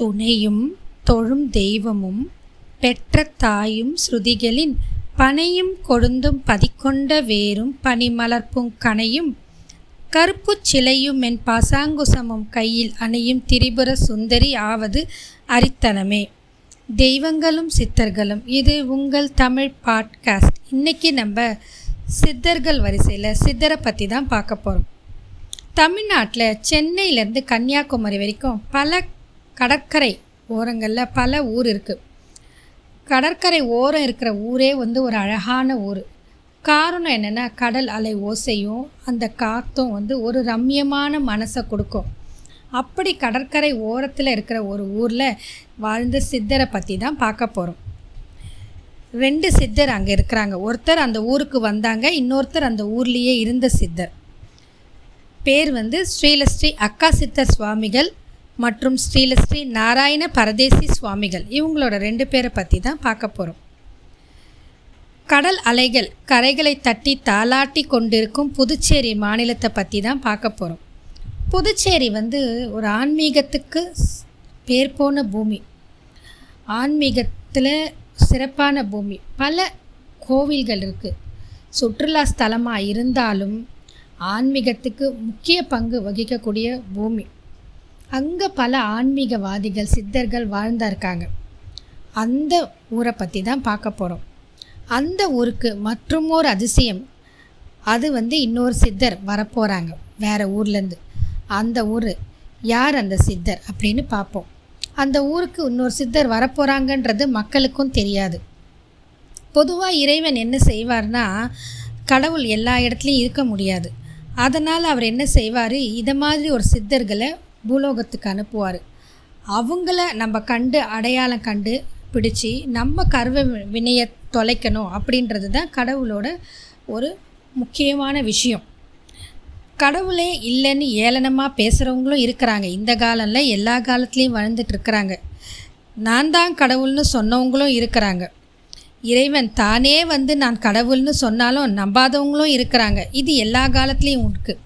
துணையும் தொழும் தெய்வமும் பெற்ற தாயும் ஸ்ருதிகளின் பனையும் கொழுந்தும் பதிக்கொண்ட வேரும் பனிமலர்ப்பும் கனையும் கருப்புச் சிலையும் என் பாசாங்குசமும் கையில் அணையும் திரிபுர சுந்தரி ஆவது அரித்தனமே. தெய்வங்களும் சித்தர்களும் இது உங்கள் தமிழ் பாட்காஸ்ட். இன்றைக்கி நம்ம சித்தர்கள் வரிசையில் சித்தரை பற்றி தான் பார்க்க போகிறோம் தமிழ்நாட்டில் சென்னையிலேருந்து கன்னியாகுமரி வரைக்கும் பல கடற்கரை ஓரங்களில் பல ஊர் இருக்குது கடற்கரை ஓரம் இருக்கிற ஊரே வந்து ஒரு அழகான ஊர். காரணம் என்னென்னா கடல் அலை ஓசையும் அந்த காற்றும் வந்து ஒரு ரம்யமான மனசை கொடுக்கும். அப்படி கடற்கரை ஓரத்தில் இருக்கிற ஒரு ஊரில் வாழ்ந்த சித்தரை பற்றி தான் பார்க்க போகிறோம் ரெண்டு சித்தர் அங்கே இருக்கிறாங்க. ஒருத்தர் அந்த ஊருக்கு வந்தாங்க இன்னொருத்தர் அந்த ஊர்லேயே இருந்த சித்தர். பேர் வந்து ஸ்ரீலஸ்ரீ அக்கா சித்தர் சுவாமிகள் மற்றும் ஸ்ரீலஸ்ரீ நாராயண பரதேசி சுவாமிகள். இவங்களோட ரெண்டு பேரை பற்றி தான் பார்க்க போகிறோம் கடல் அலைகள் கரைகளை தட்டி தாளாட்டி கொண்டிருக்கும் புதுச்சேரி மாநிலத்தை பற்றி தான் பார்க்க போகிறோம் புதுச்சேரி வந்து ஒரு ஆன்மீகத்துக்கு பேர் போன பூமி. ஆன்மீகத்தில் சிறப்பான பூமி. பல கோவில்கள் இருக்குது சுற்றுலா ஸ்தலமாக இருந்தாலும் ஆன்மீகத்துக்கு முக்கிய பங்கு வகிக்கக்கூடிய பூமி. அங்கே பல ஆன்மீகவாதிகள் சித்தர்கள் வாழ்ந்திருக்காங்க அந்த ஊரை பற்றி தான் பார்க்க போகிறோம் அந்த ஊருக்கு மற்றும் ஒரு அதிசயம். அது வந்து இன்னொரு சித்தர் வரப்போகிறாங்க வேறு ஊர்லேருந்து. அந்த ஊர் யார் அந்த சித்தர் அப்படின்னு பார்ப்போம். அந்த ஊருக்கு இன்னொரு சித்தர் வரப்போகிறாங்கன்றது மக்களுக்கும் தெரியாது. பொதுவாக இறைவன் என்ன செய்வார்னா கடவுள் எல்லா இடத்துலையும் இருக்க முடியாது. அதனால் அவர் என்ன செய்வார்? இதை மாதிரி ஒரு சித்தர்களை பூலோகத்துக்கு அனுப்புவார். அவங்கள நம்ம கண்டு அடையாளம் கண்டு பிடிச்சி நம்ம கர்வ வினையை தொலைக்கணும் அப்படின்றது தான் கடவுளோட ஒரு முக்கியமான விஷயம். கடவுளே இல்லைன்னு ஏளனமாக பேசுகிறவங்களும் இருக்கிறாங்க. இந்த காலம்ல எல்லா காலத்துலேயும் வளர்ந்துட்டு இருக்கிறாங்க. நான் தான் கடவுள்னு சொன்னவங்களும் இருக்கிறாங்க. இறைவன் தானே வந்து நான் கடவுள்னு சொன்னாலும் நம்பாதவங்களும் இருக்கிறாங்க. இது எல்லா காலத்துலேயும் இருக்குது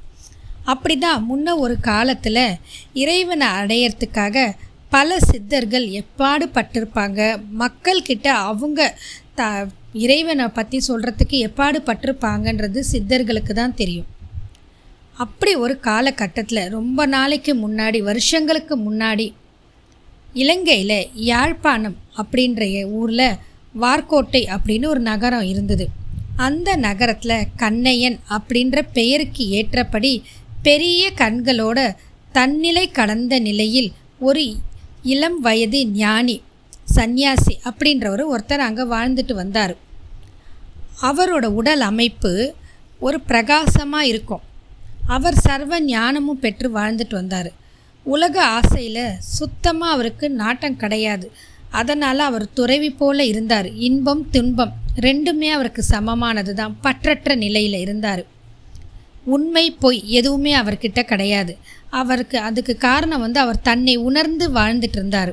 அப்படி தான் முன்ன ஒரு காலத்தில் இறைவனை அடையிறதுக்காக பல சித்தர்கள் எப்பாடு பட்டிருப்பாங்க மக்கள்கிட்ட அவங்க த இறைவனை பற்றி சொல்கிறதுக்கு எப்பாடு பட்டிருப்பாங்கன்றது சித்தர்களுக்கு தான் தெரியும். அப்படி ஒரு காலகட்டத்தில் ரொம்ப நாளைக்கு முன்னாடி வருஷங்களுக்கு முன்னாடி இலங்கையில் யாழ்ப்பாணம் அப்படின்ற ஊரில் வார்கோட்டை அப்படின்னு ஒரு நகரம் இருந்தது. அந்த நகரத்தில் கண்ணையன் அப்படின்ற பெயருக்கு ஏற்றபடி பெரிய கண்களோட தன்னிலை கடந்த நிலையில் ஒரு இளம் வயது ஞானி சந்நியாசி அப்படின்றவர் ஒருத்தர் அங்கே வாழ்ந்துட்டு வந்தார். அவரோட உடல் அமைப்பு ஒரு பிரகாசமாக இருக்கும். அவர் சர்வ ஞானமும் பெற்று வாழ்ந்துட்டு வந்தார். உலக ஆசையில் சுத்தமாக அவருக்கு நாட்டம் கிடையாது. அதனால் அவர் துறவி போல இருந்தார். இன்பம் துன்பம் ரெண்டுமே அவருக்கு சமமானது தான் பற்றற்ற நிலையில் இருந்தார். உண்மை பொய் எதுவுமே அவர்கிட்ட கிடையாது. அவருக்கு அதுக்கு காரணம் வந்து அவர் தன்னை உணர்ந்து வாழ்ந்துட்டு இருந்தார்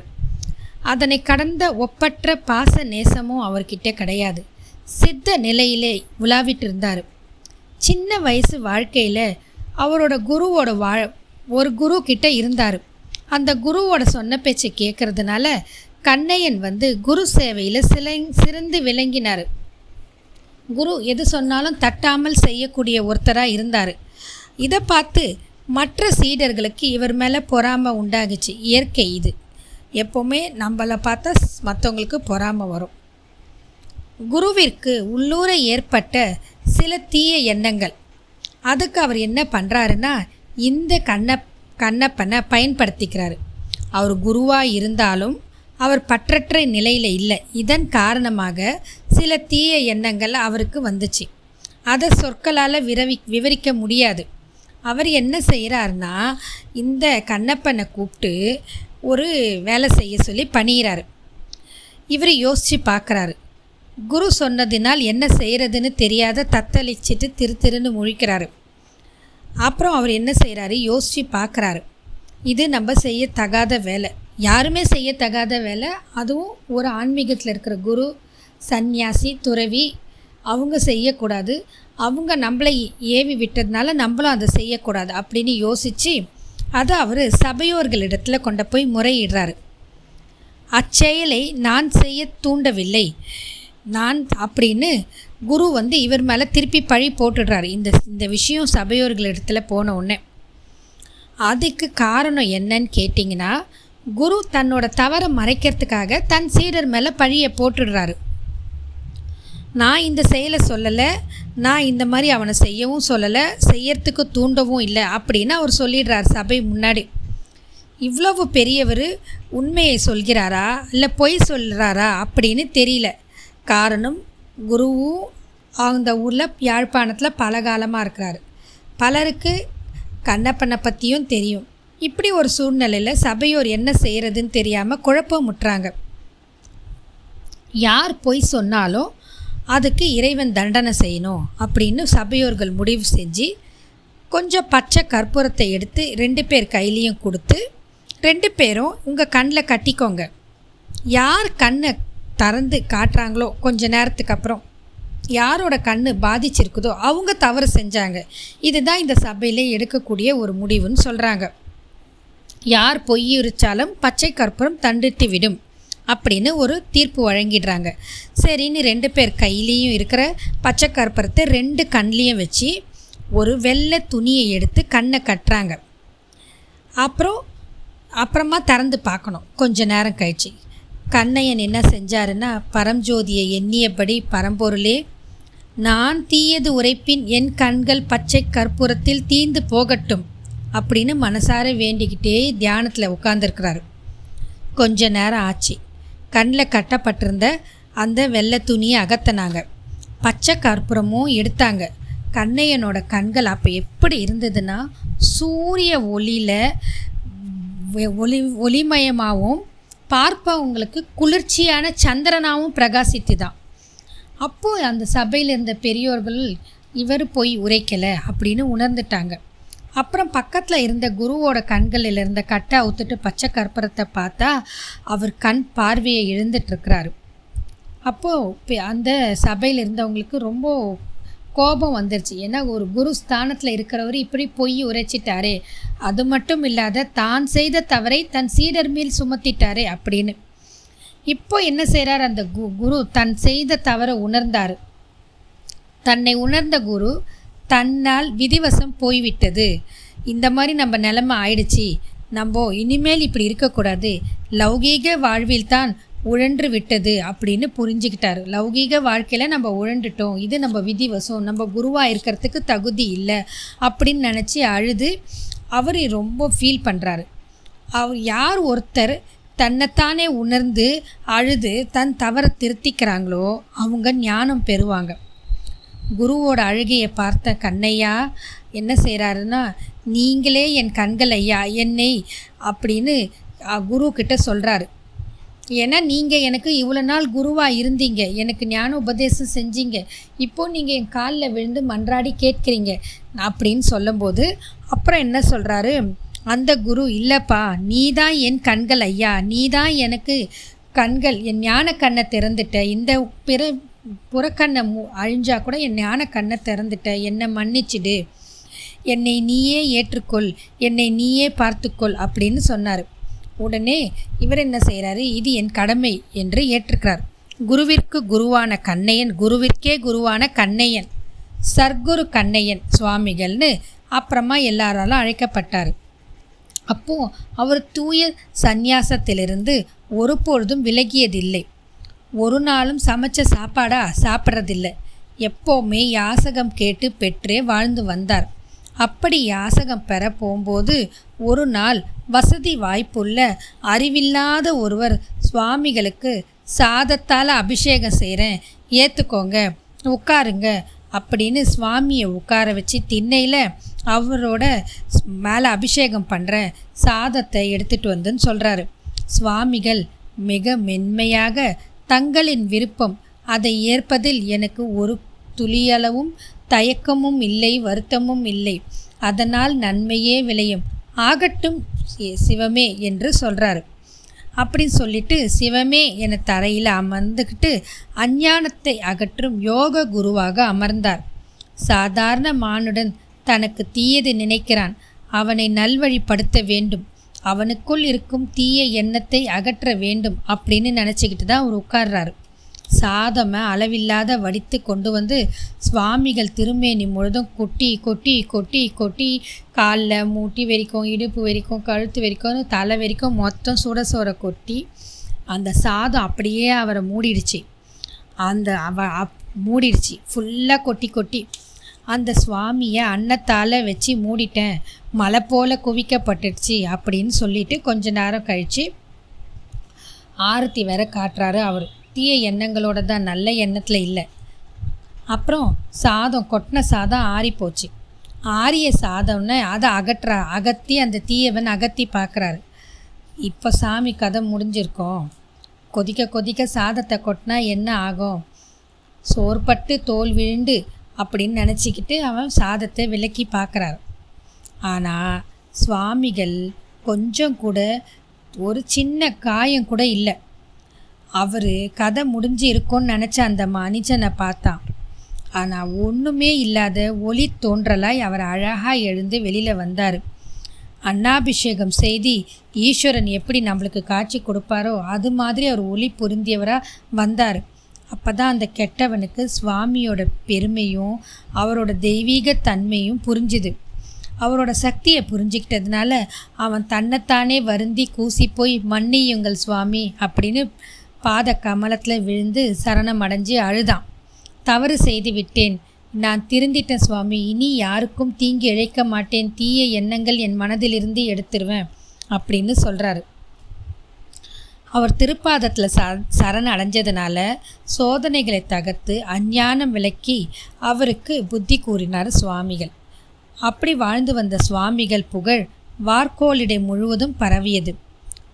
அதனை கடந்த ஒப்பற்ற பாச நேசமும் அவர்கிட்ட கிடையாது. சித்த நிலையிலே உலாவிட்டு இருந்தார் சின்ன வயசு வாழ்க்கையில் அவரோட குருவோட வா ஒரு குரு கிட்ட இருந்தார். அந்த குருவோட சொன்ன பேச்சை கேட்கறதுனால கண்ணையன் வந்து குரு சேவையில் சிலை சிறந்து விளங்கினார். குரு எது சொன்னாலும் தட்டாமல் செய்யக்கூடிய ஒருத்தராக இருந்தார். இதை பார்த்து மற்ற சீடர்களுக்கு இவர் மேலே பொறாமை உண்டாகுச்சு. இயற்கை இது. எப்போவுமே நம்மளை பார்த்தா மற்றவங்களுக்கு பொறாமை வரும். குருவிற்கு உள்ளூர ஏற்பட்ட சில தீய எண்ணங்கள். அதுக்கு அவர் என்ன பண்ணுறாருன்னா இந்த கண்ண கண்ணப்பனை பயன்படுத்திக்கிறாரு. அவர் குருவாக இருந்தாலும் அவர் பற்றற்ற நிலையில் இல்லை. இதன் காரணமாக சில தீய எண்ணங்கள் அவருக்கு வந்துச்சு. அதை சொற்களால் விரவி விவரிக்க முடியாது. அவர் என்ன செய்கிறாருன்னா இந்த கண்ணப்பனை கூப்பிட்டு ஒரு வேலை செய்ய சொல்லி பணிகிறாரு இவர் யோசித்து பார்க்குறாரு குரு சொன்னதினால் என்ன செய்கிறதுன்னு தெரியாத தத்தளிச்சிட்டு திரு திருன்னு முழிக்கிறாரு. அப்புறம் அவர் என்ன செய்கிறாரு யோசித்து பார்க்குறாரு இது நம்ம செய்ய தகாத வேலை. யாருமே செய்ய தகாத வேலை. அதுவும் ஒரு ஆன்மீகத்தில் இருக்கிற குரு சந்நியாசி துறவி அவங்க செய்யக்கூடாது. அவங்க நம்மளை ஏவி விட்டதுனால நம்மளும் அதை செய்யக்கூடாது அப்படின்னு யோசித்து அதை அவர் சபையோர்களிடத்தில் கொண்டு போய் முறையிடுறாரு. அச்செயலை நான் செய்ய தூண்டவில்லை. நான் அப்படின்னு குரு வந்து இவர் மேலே திருப்பி பழி போட்டுடுறாரு. இந்த இந்த விஷயம் சபையோர்கள் போன உடனே. அதுக்கு காரணம் என்னன்னு கேட்டிங்கன்னா குரு தன்னோட தவறை மறைக்கிறதுக்காக தன் சீடர் மேலே பழியை போட்டுடுறாரு. நான் இந்த செயலை சொல்லலை நான் இந்த மாதிரி அவனை செய்யவும் சொல்லலை செய்யறதுக்கு தூண்டவும் இல்லை அப்படின்னு அவர் சொல்லிடுறார் சபை முன்னாடி. இவ்வளவு பெரியவர் உண்மையை சொல்கிறாரா இல்லை பொய் சொல்கிறாரா அப்படின்னு தெரியல. காரணம் குருவும் அந்த ஊரில் யாழ்ப்பாணத்தில் பல காலமாக இருக்கிறாரு. பலருக்கு கண்ணப்பனை பற்றியும் தெரியும். இப்படி ஒரு சூழ்நிலையில் சபையோர் என்ன செய்கிறதுன்னு தெரியாமல் குழப்பம் முட்டுறாங்க யார் பொய் சொன்னாலும் அதுக்கு இறைவன் தண்டனை செய்யணும் அப்படின்னு சபையோர்கள் முடிவு செஞ்சு கொஞ்சம் பச்சை கற்பூரத்தை எடுத்து ரெண்டு பேர் கையிலையும் கொடுத்து ரெண்டு பேரும் உங்கள் கண்ணில் கட்டிக்கோங்க. யார் கண்ணை திறந்து காட்டுறாங்களோ கொஞ்ச நேரத்துக்கு அப்புறம் யாரோட கண் பாதிச்சிருக்குதோ அவங்க தவறு செஞ்சாங்க. இதுதான் இந்த சபையில் எடுக்கக்கூடிய ஒரு முடிவுன்னு சொல்கிறாங்க யார் பொய் உரிச்சாலும் பச்சை கற்பூரம் தண்டித்து விடும் அப்படின்னு ஒரு தீர்ப்பு வழங்கிடுறாங்க. சரின்னு ரெண்டு பேர் கையிலையும் இருக்கிற பச்சை கற்பூரத்தை ரெண்டு கண்லேயும் வச்சு ஒரு வெள்ளை துணியை எடுத்து கண்ணை கட்டுறாங்க. அப்புறம் அப்புறமா திறந்து பார்க்கணும். கொஞ்ச நேரம் கழிச்சு. கண்ணையன் என்ன செஞ்சாருன்னா பரம்ஜோதியை எண்ணியபடி பரம்பொருளே நான் தீயது உரைப்பின் என் கண்கள் பச்சை கற்பூரத்தில் தீந்து போகட்டும். அப்படின்னு மனசார வேண்டிக்கிட்டே தியானத்தில் உட்காந்துருக்கிறாரு கொஞ்ச நேரம் ஆச்சு. கண்ணில் கட்டப்பட்டிருந்த அந்த வெள்ளை துணியை அகத்தினாங்க. பச்சை கற்பூரமும் எடுத்தாங்க. கண்ணையனோட கண்கள் அப்போ எப்படி இருந்ததுன்னா சூரிய ஒளியில் ஒளி ஒளிமயமாகவும் பார்ப்பவங்களுக்கு குளிர்ச்சியான சந்திரனாகவும் பிரகாசித்து தான் அப்போது அந்த சபையில் இருந்த பெரியோர்கள் இவர் போய் உரைக்கலை அப்படின்னு உணர்ந்துட்டாங்க. அப்புறம் பக்கத்தில் இருந்த குருவோட கண்களில் இருந்த கட்டை அவுத்துட்டு பச்சை கற்பூரத்தை பார்த்தா அவர் கண் பார்வையை இழந்துட்டுருக்கிறாரு அப்போது அந்த சபையில் இருந்தவங்களுக்கு ரொம்ப கோபம் வந்துருச்சு. ஏன்னா ஒரு குரு ஸ்தானத்தில் இருக்கிறவர் இப்படி பொய் உரைச்சிட்டாரே. அது மட்டும் இல்லாத தான் செய்த தவறை தன் சீடர் மேல் சுமத்திட்டாரே அப்படின்னு. இப்போ என்ன செய்கிறார் அந்த கு குரு தன் செய்த தவறை உணர்ந்தார். தன்னை உணர்ந்த குரு தன்னால் விதிவசம் போய்விட்டது. இந்த மாதிரி நம்ம நிலமை ஆயிடுச்சு. நம்ம இனிமேல் இப்படி இருக்கக்கூடாது. லௌகீக வாழ்வில் உழன்று விட்டது அப்படின்னு புரிஞ்சுக்கிட்டார். லௌகீக வாழ்க்கையில் நம்ம உழண்டுட்டோம். இது நம்ம விதிவசம். நம்ம குருவாக இருக்கிறதுக்கு தகுதி இல்லை அப்படின்னு நினச்சி அழுது அவர் ரொம்ப ஃபீல் பண்ணுறாரு அவர் யார் ஒருத்தர் தன்னைத்தானே உணர்ந்து அழுது தன் தவறை திருத்திக்கிறாங்களோ அவங்க ஞானம் பெறுவாங்க. குருவோட அழுகையை பார்த்த கண்ணையா என்ன செய்கிறாருன்னா நீங்களே என் கண்கள் ஐயா என்னை அப்படின்னு குரு கிட்ட சொல்கிறாரு ஏன்னா நீங்கள் எனக்கு இவ்வளோ நாள் குருவாக இருந்தீங்க எனக்கு ஞான உபதேசம் செஞ்சீங்க இப்போ நீங்கள் என் காலில் விழுந்து மன்றாடி கேட்குறீங்க அப்படின்னு சொல்லும்போது அப்புறம் என்ன சொல்கிறாரு அந்த குரு இல்லைப்பா நீ தான் என் கண்கள் ஐயா நீ தான் எனக்கு கண்கள் என் ஞான கண்ணை திறந்துட்ட இந்த பிற புறக்கண்ணை மு அழிஞ்சா கூட என் ஞான கண்ணை திறந்துட்ட. என்னை மன்னிச்சிடு. என்னை நீயே ஏற்றுக்கொள். என்னை நீயே பார்த்துக்கொள் அப்படின்னு சொன்னார். உடனே இவர் என்ன செய்கிறாரு இது என் கடமை என்று ஏற்றுக்கிறார். குருவிற்கு குருவான கண்ணையன் குருவிற்கே குருவான கண்ணையன் சர்க்குரு கண்ணையன் சுவாமிகள்னு அப்புறமா எல்லாராலும் அழைக்கப்பட்டார். அப்போது அவர் தூய சந்நியாசத்திலிருந்து ஒருபொழுதும் விலகியதில்லை. ஒரு நாளும் சமைச்ச சாப்பாடாக சாப்பிட்றதில்ல. எப்போவுமே யாசகம் கேட்டு பெற்றே வாழ்ந்து வந்தார். அப்படி யாசகம் பெற போகும்போது ஒரு நாள் வசதி வாய்ப்புள்ள அறிவில்லாத ஒருவர் சுவாமிகளுக்கு சாதத்தால் அபிஷேகம் செய்கிறேன் ஏற்றுக்கோங்க உட்காருங்க அப்படின்னு சுவாமியை உட்கார வச்சு திண்ணையில் அவரோட மேலே அபிஷேகம் பண்ணுற சாதத்தை எடுத்துகிட்டு வந்துன்னு சொல்கிறாரு சுவாமிகள் மிக மென்மையாக தங்களின் விருப்பம். அதை ஏற்பதில் எனக்கு ஒரு துளியளவும் தயக்கமும் இல்லை வருத்தமும் இல்லை. அதனால் நன்மையே விளையும். ஆகட்டும் சிவமே என்று சொல்கிறாரு அப்படின்னு சொல்லிட்டு சிவமே என தரையில் அமர்ந்துக்கிட்டு அஞ்ஞானத்தை அகற்றும் யோக குருவாக அமர்ந்தார். சாதாரண மானுடன் தனக்கு தீயது நினைக்கிறான். அவனை நல்வழிப்படுத்த வேண்டும். அவனுக்குள் இருக்கும் தீய எண்ணத்தை அகற்ற வேண்டும் அப்படின்னு நினச்சிக்கிட்டு தான் அவர் உட்கார்றாரு. சாதமை அளவில்லாத வடித்து கொண்டு வந்து சுவாமிகள் திருமேனி முழுதும் கொட்டி கொட்டி கொட்டி கொட்டி காலில் மூட்டி வெறிக்கும் இடுப்பு வெறிக்கும் கழுத்து வெறிக்கும் தலை வெறிக்கும் மொத்தம் சுட சோற கொட்டி அந்த சாதம் அப்படியே அவரை மூடிடுச்சு. அந்த அவ அப் மூடிடுச்சு. ஃபுல்லாக கொட்டி கொட்டி அந்த சுவாமியை அன்னத்தால் வச்சு மூடிட்டேன். மலை போல் குவிக்கப்பட்டுடுச்சு அப்படின்னு சொல்லிட்டு கொஞ்ச நேரம் கழித்து ஆரத்தி வேற காட்டுறாரு அவர். தீய எண்ணங்களோட தான் நல்ல எண்ணத்தில் இல்லை. அப்புறம் சாதம் கொட்டின சாதம் ஆறி போச்சு ஆறிய சாதம்னு அதை அகற்றா அகத்தி அந்த தீயவன் அகத்தி பார்க்குறாரு இப்போ சாமி கதை முடிஞ்சிருக்கோம். கொதிக்க கொதிக்க சாதத்தை கொட்டினா என்ன ஆகும்? சோர்பட்டு தோல் விழுந்து அப்படின்னு நினச்சிக்கிட்டு அவன் சாதத்தை விலக்கி பார்க்குறாரு. ஆனால் சுவாமிகள் கொஞ்சம் கூட ஒரு சின்ன காயம் கூட இல்லை. அவர் கதை முடிஞ்சு இருக்கும்னு நினச்ச அந்த மனுஷனை பார்த்தான். ஆனால் ஒன்றுமே இல்லாத ஒளி தோன்றலாய் அவர் அழகாக எழுந்து வெளியில் வந்தார். அன்னாபிஷேகம் செய்தி ஈஸ்வரன் எப்படி நம்மளுக்கு காட்சி கொடுப்பாரோ அது மாதிரி அவர் ஒளி பொருந்தியவராக வந்தார். அப்போ தான் அந்த கெட்டவனுக்கு சுவாமியோட பெருமையும் அவரோட தெய்வீக தன்மையும் புரிஞ்சுது. அவரோட சக்தியை புரிஞ்சுக்கிட்டதுனால அவன் தன்னைத்தானே வருந்தி கூசி போய் மன்னியுங்கள் சுவாமி அப்படின்னு பாத கமலத்தில் விழுந்து சரணம் அடைஞ்சு அழுதான். தவறு செய்து விட்டேன். நான் திருந்திட்டேன் சுவாமி. இனி யாருக்கும் தீங்கு இழைக்க மாட்டேன். தீய எண்ணங்கள் என் மனதிலிருந்து எடுத்துருவேன் அப்படின்னு சொல்கிறாரு அவர் திருப்பாதத்தில் ச சரண் அடைஞ்சதுனால சோதனைகளை தகர்த்து அஞ்ஞானம் விலக்கி அவருக்கு புத்தி கூறினார் சுவாமிகள். அப்படி வாழ்ந்து வந்த சுவாமிகள் புகழ் வார்கோலிடை முழுவதும் பரவியது.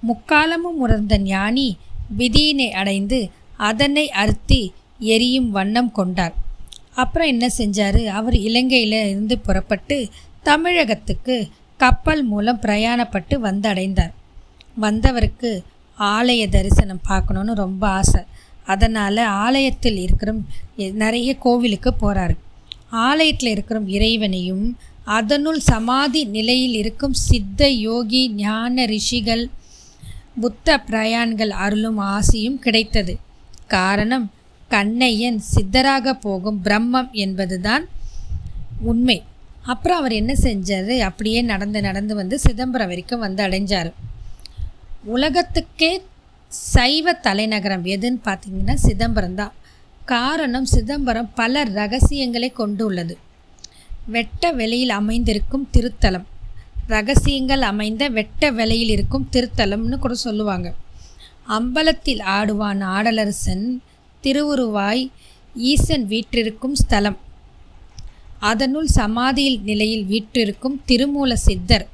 முக்காலமும் உணர்ந்த ஞானி விதியினை அடைந்து அதனை அறுத்தி எரியும் வண்ணம் கொண்டார். அப்புறம் என்ன செஞ்சார்? அவர் இலங்கையில் இருந்து புறப்பட்டு தமிழகத்துக்கு கப்பல் மூலம் பிரயாணப்பட்டு வந்தடைந்தார். வந்தவருக்கு ஆலய தரிசனம் பார்க்கணுன்னு ரொம்ப ஆசை. அதனால் ஆலயத்தில் இருக்கிற நிறைய கோவிலுக்கு போகிறாரு ஆலயத்தில் இருக்கிற இறைவனையும் அதனுள் சமாதி நிலையில் இருக்கும் சித்த யோகி ஞான ரிஷிகள் புத்த பிரயான்கள் அருளும் ஆசையும் கிடைத்தது. காரணம் கண்ணையன் சித்தராக போகும் பிரம்மம் என்பதுதான் உண்மை. அப்புறம் அவர் என்ன செஞ்சார்? அப்படியே நடந்து நடந்து வந்து சிதம்பரம் வரைக்கும் வந்து அடைஞ்சார். உலகத்துக்கே சைவ தலைநகரம் எதுன்னு பார்த்தீங்கன்னா சிதம்பரம் தான். காரணம் சிதம்பரம் பல ரகசியங்களை கொண்டுள்ளது. வெட்ட வெளியில் அமைந்திருக்கும் திருத்தலம். ரகசியங்கள் அமைந்த வெட்ட வெளியில் இருக்கும் திருத்தலம்னு கூட சொல்லுவாங்க. அம்பலத்தில் ஆடுவான் ஆடலரசன் திருவுருவாய் ஈசன் வீற்றிருக்கும் ஸ்தலம். அதனுள் சமாதியில் நிலையில் வீற்றிருக்கும் திருமூல சித்தர்.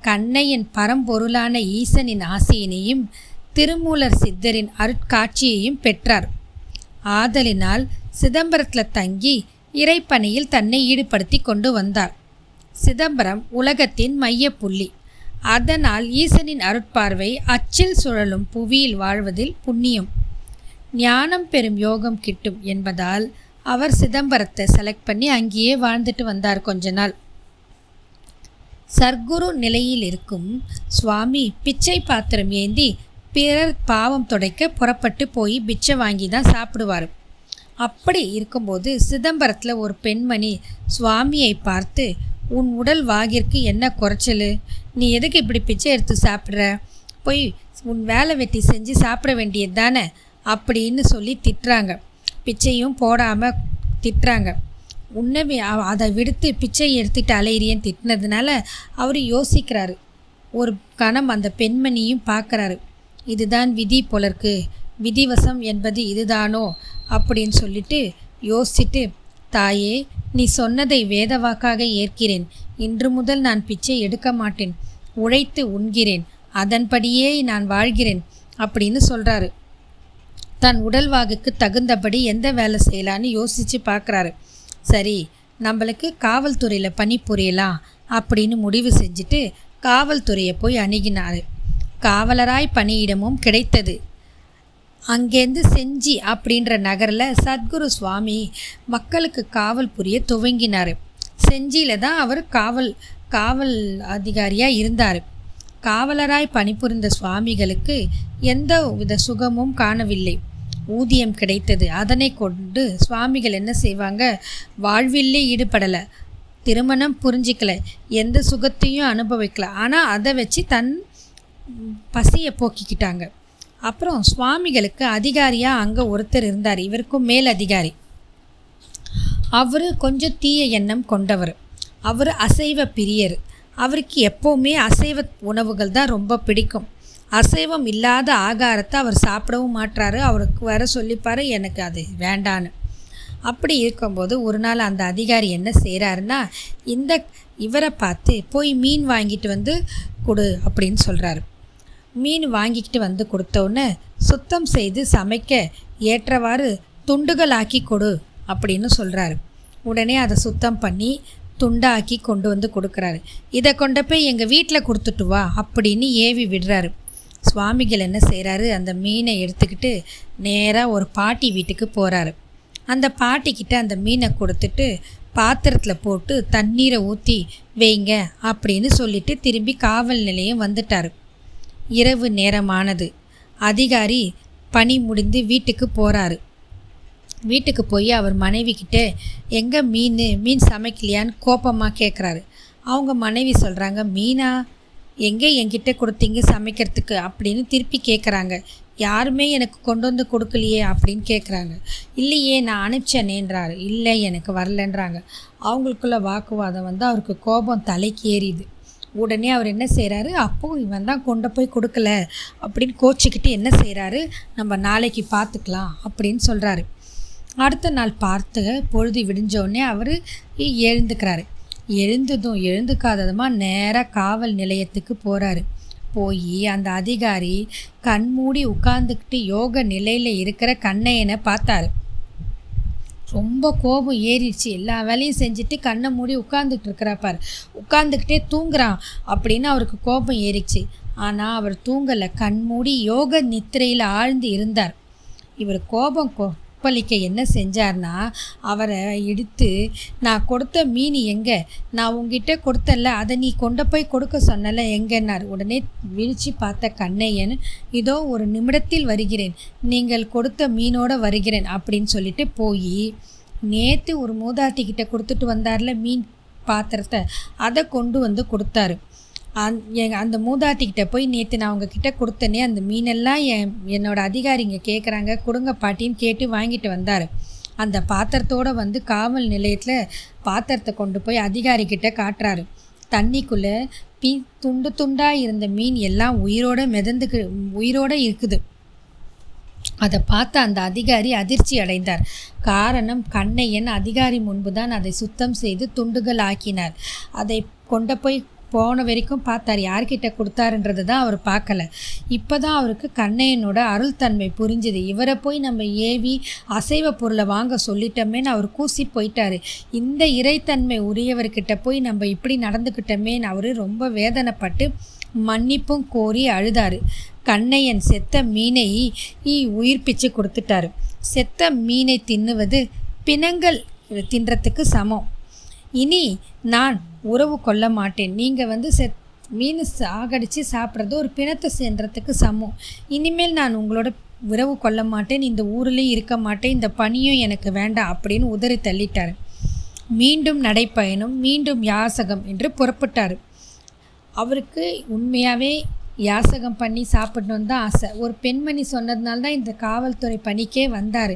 கண்ணையின் பரம்பொருளான ஈசனின் ஆசையினையும் திருமூலர் சித்தரின் அருட்காட்சியையும் பெற்றார். ஆதலினால் சிதம்பரத்தில் தங்கி இறைப்பணியில் தன்னை ஈடுபடுத்தி கொண்டு வந்தார். சிதம்பரம் உலகத்தின் மையப்புள்ளி. அதனால் ஈசனின் அருட்பார்வை அச்சில் சுழலும் புவியில் வாழ்வதில் புண்ணியம். ஞானம் பெறும் யோகம் கிட்டும் என்பதால் அவர் சிதம்பரத்தை செலக்ட் பண்ணி அங்கேயே வாழ்ந்துட்டு வந்தார் கொஞ்ச நாள். சர்க்குரு நிலையில் இருக்கும் சுவாமி பிச்சை பாத்திரம் ஏந்தி பிறர் பாவம் துடைக்க புறப்பட்டு போய் பிச்சை வாங்கி தான் சாப்பிடுவார். அப்படி இருக்கும்போது சிதம்பரத்தில் ஒரு பெண்மணி சுவாமியை பார்த்து உன் உடல் வாகிற்கு என்ன குறைச்சல்? நீ எதுக்கு இப்படி பிச்சை எடுத்து சாப்பிட்ற? போய் உன் வேலை வெட்டி செஞ்சு சாப்பிட வேண்டியது தானே? அப்படின்னு சொல்லி திட்டுறாங்க. பிச்சையும் போடாமல் திட்டுறாங்க. உன்னவே அதை விடுத்து பிச்சை எடுத்துட்டு அலையிறியன்னு திட்டினதுனால அவர் யோசிக்கிறாரு. ஒரு கணம் அந்த பெண்மணியும் பார்க்குறாரு. இதுதான் விதி போலருக்கு. விதிவசம் என்பது இதுதானோ? அப்படின்னு சொல்லிட்டு யோசிச்சுட்டு தாயே நீ சொன்னதை வேதவாக்காக ஏற்கிறேன். இன்று முதல் நான் பிச்சை எடுக்க மாட்டேன். உழைத்து உண்கிறேன். அதன்படியே நான் வாழ்கிறேன். அப்படின்னு சொல்கிறாரு தன் உடல்வாகுக்கு தகுந்தபடி எந்த வேலை செய்யலான்னு யோசித்து பார்க்குறாரு. சரி நம்மளுக்கு காவல்துறையில் பணிபுரியலாம் அப்படின்னு முடிவு செஞ்சுட்டு காவல்துறையை போய் அணுகினார். காவலராய் பணியிடமும் கிடைத்தது. அங்கேருந்து செஞ்சி அப்படின்ற நகரில் சத்குரு சுவாமி மக்களுக்கு காவல் புரிய துவங்கினார். செஞ்சியில் தான் அவர் காவல் காவல் அதிகாரியாக இருந்தார். காவலராய் பணிபுரிந்த சுவாமிகளுக்கு எந்த வித சுகமும் காணவில்லை. ஊதியம் கிடைத்தது. அதனை கொண்டு சுவாமிகள் என்ன செய்வாங்க? வாழ்வில்லே ஈடுபடலை. திருமணம் புரிஞ்சிக்கல. எந்த சுகத்தையும் அனுபவிக்கல. ஆனால் அதை வச்சு தன் பசியை போக்கிக்கிட்டாங்க. அப்புறம் சுவாமிகளுக்கு அதிகாரியாக அங்கே ஒருத்தர் இருந்தார். இவருக்கும் மேல் அதிகாரி. அவர் கொஞ்சம் தீய எண்ணம் கொண்டவர். அவர் அசைவ பிரியர். அவருக்கு எப்போவுமே அசைவ உணவுகள் தான் ரொம்ப பிடிக்கும். அசைவம் இல்லாத ஆகாரத்தை அவர் சாப்பிடவும் மாட்டாரு அவருக்கு வர சொல்லிப்பார் எனக்கு அது வேண்டான்னு. அப்படி இருக்கும்போது ஒரு நாள் அந்த அதிகாரி என்ன செய்கிறாருன்னா இந்த இவரை பார்த்து போய் மீன் வாங்கிட்டு வந்து கொடு அப்படின்னு சொல்கிறாரு மீன் வாங்கிக்கிட்டு வந்து கொடுத்தோன்னே சுத்தம் செய்து சமைக்க ஏற்றவாறு துண்டுகளாக்கி கொடு அப்படின்னு சொல்கிறாரு உடனே அதை சுத்தம் பண்ணி துண்டாக்கி கொண்டு வந்து கொடுக்குறாரு. இதை கொண்டு போய் எங்கள் வீட்டில் கொடுத்துட்டு வா அப்படின்னு ஏவி விடுறாரு. சுவாமிகள் என்ன செய்கிறாரு அந்த மீனை எடுத்துக்கிட்டு நேராக ஒரு பாட்டி வீட்டுக்கு போகிறாரு அந்த பாட்டிக்கிட்ட அந்த மீனை கொடுத்துட்டு பாத்திரத்தில் போட்டு தண்ணீரை ஊற்றி வைங்க அப்படின்னு சொல்லிட்டு திரும்பி காவல் நிலையம் வந்துட்டார். இரவு நேரமானது. அதிகாரி பணி முடிந்து வீட்டுக்கு போகிறாரு வீட்டுக்கு போய் அவர் மனைவி எங்கே மீன்? மீன் சமைக்கலையான்னு கோபமாக கேட்குறாரு அவங்க மனைவி சொல்கிறாங்க மீனா எங்கே என்கிட்ட கொடுத்தீங்க சமைக்கிறதுக்கு? அப்படின்னு திருப்பி கேட்குறாங்க யாருமே எனக்கு கொண்டு வந்து கொடுக்கலையே அப்படின்னு கேட்குறாங்க இல்லையே நான் அனுப்பிச்சேனேன்றாரு. இல்லை எனக்கு வரலன்றாங்க. அவங்களுக்குள்ள வாக்குவாதம் வந்து அவருக்கு கோபம் தலைக்கு ஏறிது. உடனே அவர் என்ன செய்கிறாரு அப்போது இவன் தான் கொண்டு போய் கொடுக்கல அப்படின்னு கோச்சிக்கிட்டு என்ன செய்கிறாரு நம்ம நாளைக்கு பார்த்துக்கலாம் அப்படின்னு சொல்கிறாரு அடுத்த நாள் பார்த்து பொழுது விடிஞ்சோடனே அவர் எழுந்துக்கிறாரு. எழுந்ததும் எழுந்துக்காததுமா நேராக காவல் நிலையத்துக்கு போகிறாரு போய் அந்த அதிகாரி கண்மூடி உட்கார்ந்துக்கிட்டு யோக நிலையில் இருக்கிற கண்ணையனை பார்த்தாரு. ரொம்ப கோபம் ஏறிடுச்சு. எல்லா வேலையும் செஞ்சுட்டு கண்ணை மூடி உட்காந்துட்டு இருக்கிறாப்பார் உட்காந்துக்கிட்டே தூங்குறான் அப்படின்னு அவருக்கு கோபம் ஏறிச்சு ஆனால் அவர் தூங்கலை. கண் மூடி யோக நித்திரையில் ஆழ்ந்து இருந்தார். இவர் கோபம் கோ கொப்பளிக்க என்ன செஞ்சார்னா அவரை எடுத்து நான் கொடுத்த மீன் எங்கே? நான் உங்ககிட்ட கொடுத்தல அதை நீ கொண்டு போய் கொடுக்க சொன்னல எங்கன்னார். உடனே விழிச்சு பார்த்த கண்ணையன் இதோ ஒரு நிமிடத்தில் வருகிறேன். நீங்கள் கொடுத்த மீனோட வருகிறேன் அப்படின்னு சொல்லிட்டு போய் நேற்று ஒரு மூதாட்டிக்கிட்ட கொடுத்துட்டு வந்தார்ல மீன் பாத்திரத்தை அதை கொண்டு வந்து கொடுத்தாரு. அந் எங்க அந்த மூதாட்டிக்கிட்ட போய் நேற்று நான் உங்ககிட்ட கொடுத்தனே அந்த மீனெல்லாம் என் என்னோட அதிகாரிங்க கேட்குறாங்க கொடுங்க பாட்டின்னு கேட்டு வாங்கிட்டு வந்தார். அந்த பாத்திரத்தோடு வந்து காவல் நிலையத்தில் பாத்திரத்தை கொண்டு போய் அதிகாரிக்கிட்ட காட்டுறாரு. தண்ணிக்குள்ளே பீ துண்டு துண்டாக இருந்த மீன் எல்லாம் உயிரோட மிதந்துக்கு உயிரோட இருக்குது. அதை பார்த்த அந்த அதிகாரி அதிர்ச்சி அடைந்தார். காரணம் கண்ணையன் அதிகாரி முன்பு தான் அதை சுத்தம் செய்து துண்டுகள் ஆக்கினார் அதை கொண்டு போய் போன வரைக்கும் பார்த்தார். யார்கிட்ட கொடுத்தாருன்றது தான் அவர் பார்க்கல. இப்போ தான் அவருக்கு கண்ணையனோட அருள் தன்மை புரிஞ்சுது. இவரை போய் நம்ம ஏவி அசைவ பொருளை வாங்க சொல்லிட்டோமேன்னு அவர் கூசி போயிட்டாரு. இந்த இறைத்தன்மை உரியவர்கிட்ட போய் நம்ம இப்படி நடந்துக்கிட்டோமேன்னு அவர் ரொம்ப வேதனைப்பட்டு மன்னிப்பும் கோரி அழுதார். கண்ணையன் செத்த மீனை உயிர் பிச்சு கொடுத்துட்டாரு. செத்த மீனை தின்னுவது பிணங்கள் தின்றத்துக்கு சமம். இனி நான் உறவு கொள்ள மாட்டேன். நீங்கள் வந்து செத் மீன் சாகடித்து சாப்பிட்றது ஒரு பிணத்தை சென்றதுக்கு சமம். இனிமேல் நான் உங்களோட உறவு கொள்ள மாட்டேன். இந்த ஊர்லேயும் இருக்க மாட்டேன். இந்த பணியும் எனக்கு வேண்டாம் அப்படின்னு உதறி தள்ளிட்டார். மீண்டும் நடைப்பயணம் மீண்டும் யாசகம் என்று புறப்பட்டார். அவருக்கு உண்மையாகவே யாசகம் பண்ணி சாப்பிடணுன்னு தான் ஆசை. ஒரு பெண்மணி சொன்னதுனால தான் இந்த காவல்துறை பணிக்கே வந்தார்.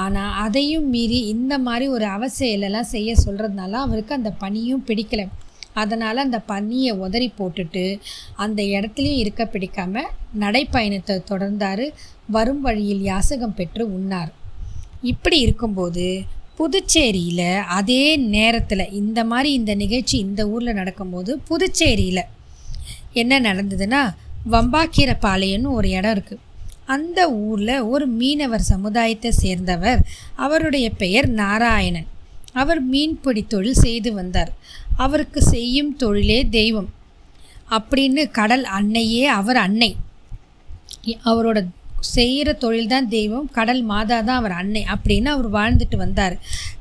ஆனால் அதையும் மீறி இந்த மாதிரி ஒரு அவசியலெல்லாம் செய்ய சொல்கிறதுனால அவருக்கு அந்த பணியும் பிடிக்கலை. அதனால் அந்த பணியை உதறி போட்டுட்டு அந்த இடத்துலையும் இருக்க பிடிக்காமல் நடைப்பயணத்தை தொடர்ந்தார். வரும் வழியில் யாசகம் பெற்று உண்ணார். இப்படி இருக்கும்போது புதுச்சேரியில் அதே நேரத்தில் இந்த மாதிரி இந்த நிகழ்ச்சி இந்த ஊரில் நடக்கும்போது புதுச்சேரியில் என்ன நடந்ததுன்னா வம்பாக்கீரப்பாளையம்னு ஒரு இடம் இருக்குது அந்த ஊரில் ஒரு மீனவர் சமுதாயத்தை சேர்ந்தவர். அவருடைய பெயர் நாராயணன். அவர் மீன்பிடி தொழில் செய்து வந்தார். அவருக்கு செய்யும் தொழிலே தெய்வம். அப்படின்னு கடல் அன்னையே அவர் அன்னை. அவரோட செய்கிற தொழில் தான் தெய்வம். கடல் மாதா தான் அவர் அன்னை அப்படின்னு அவர் வாழ்ந்துட்டு வந்தார்.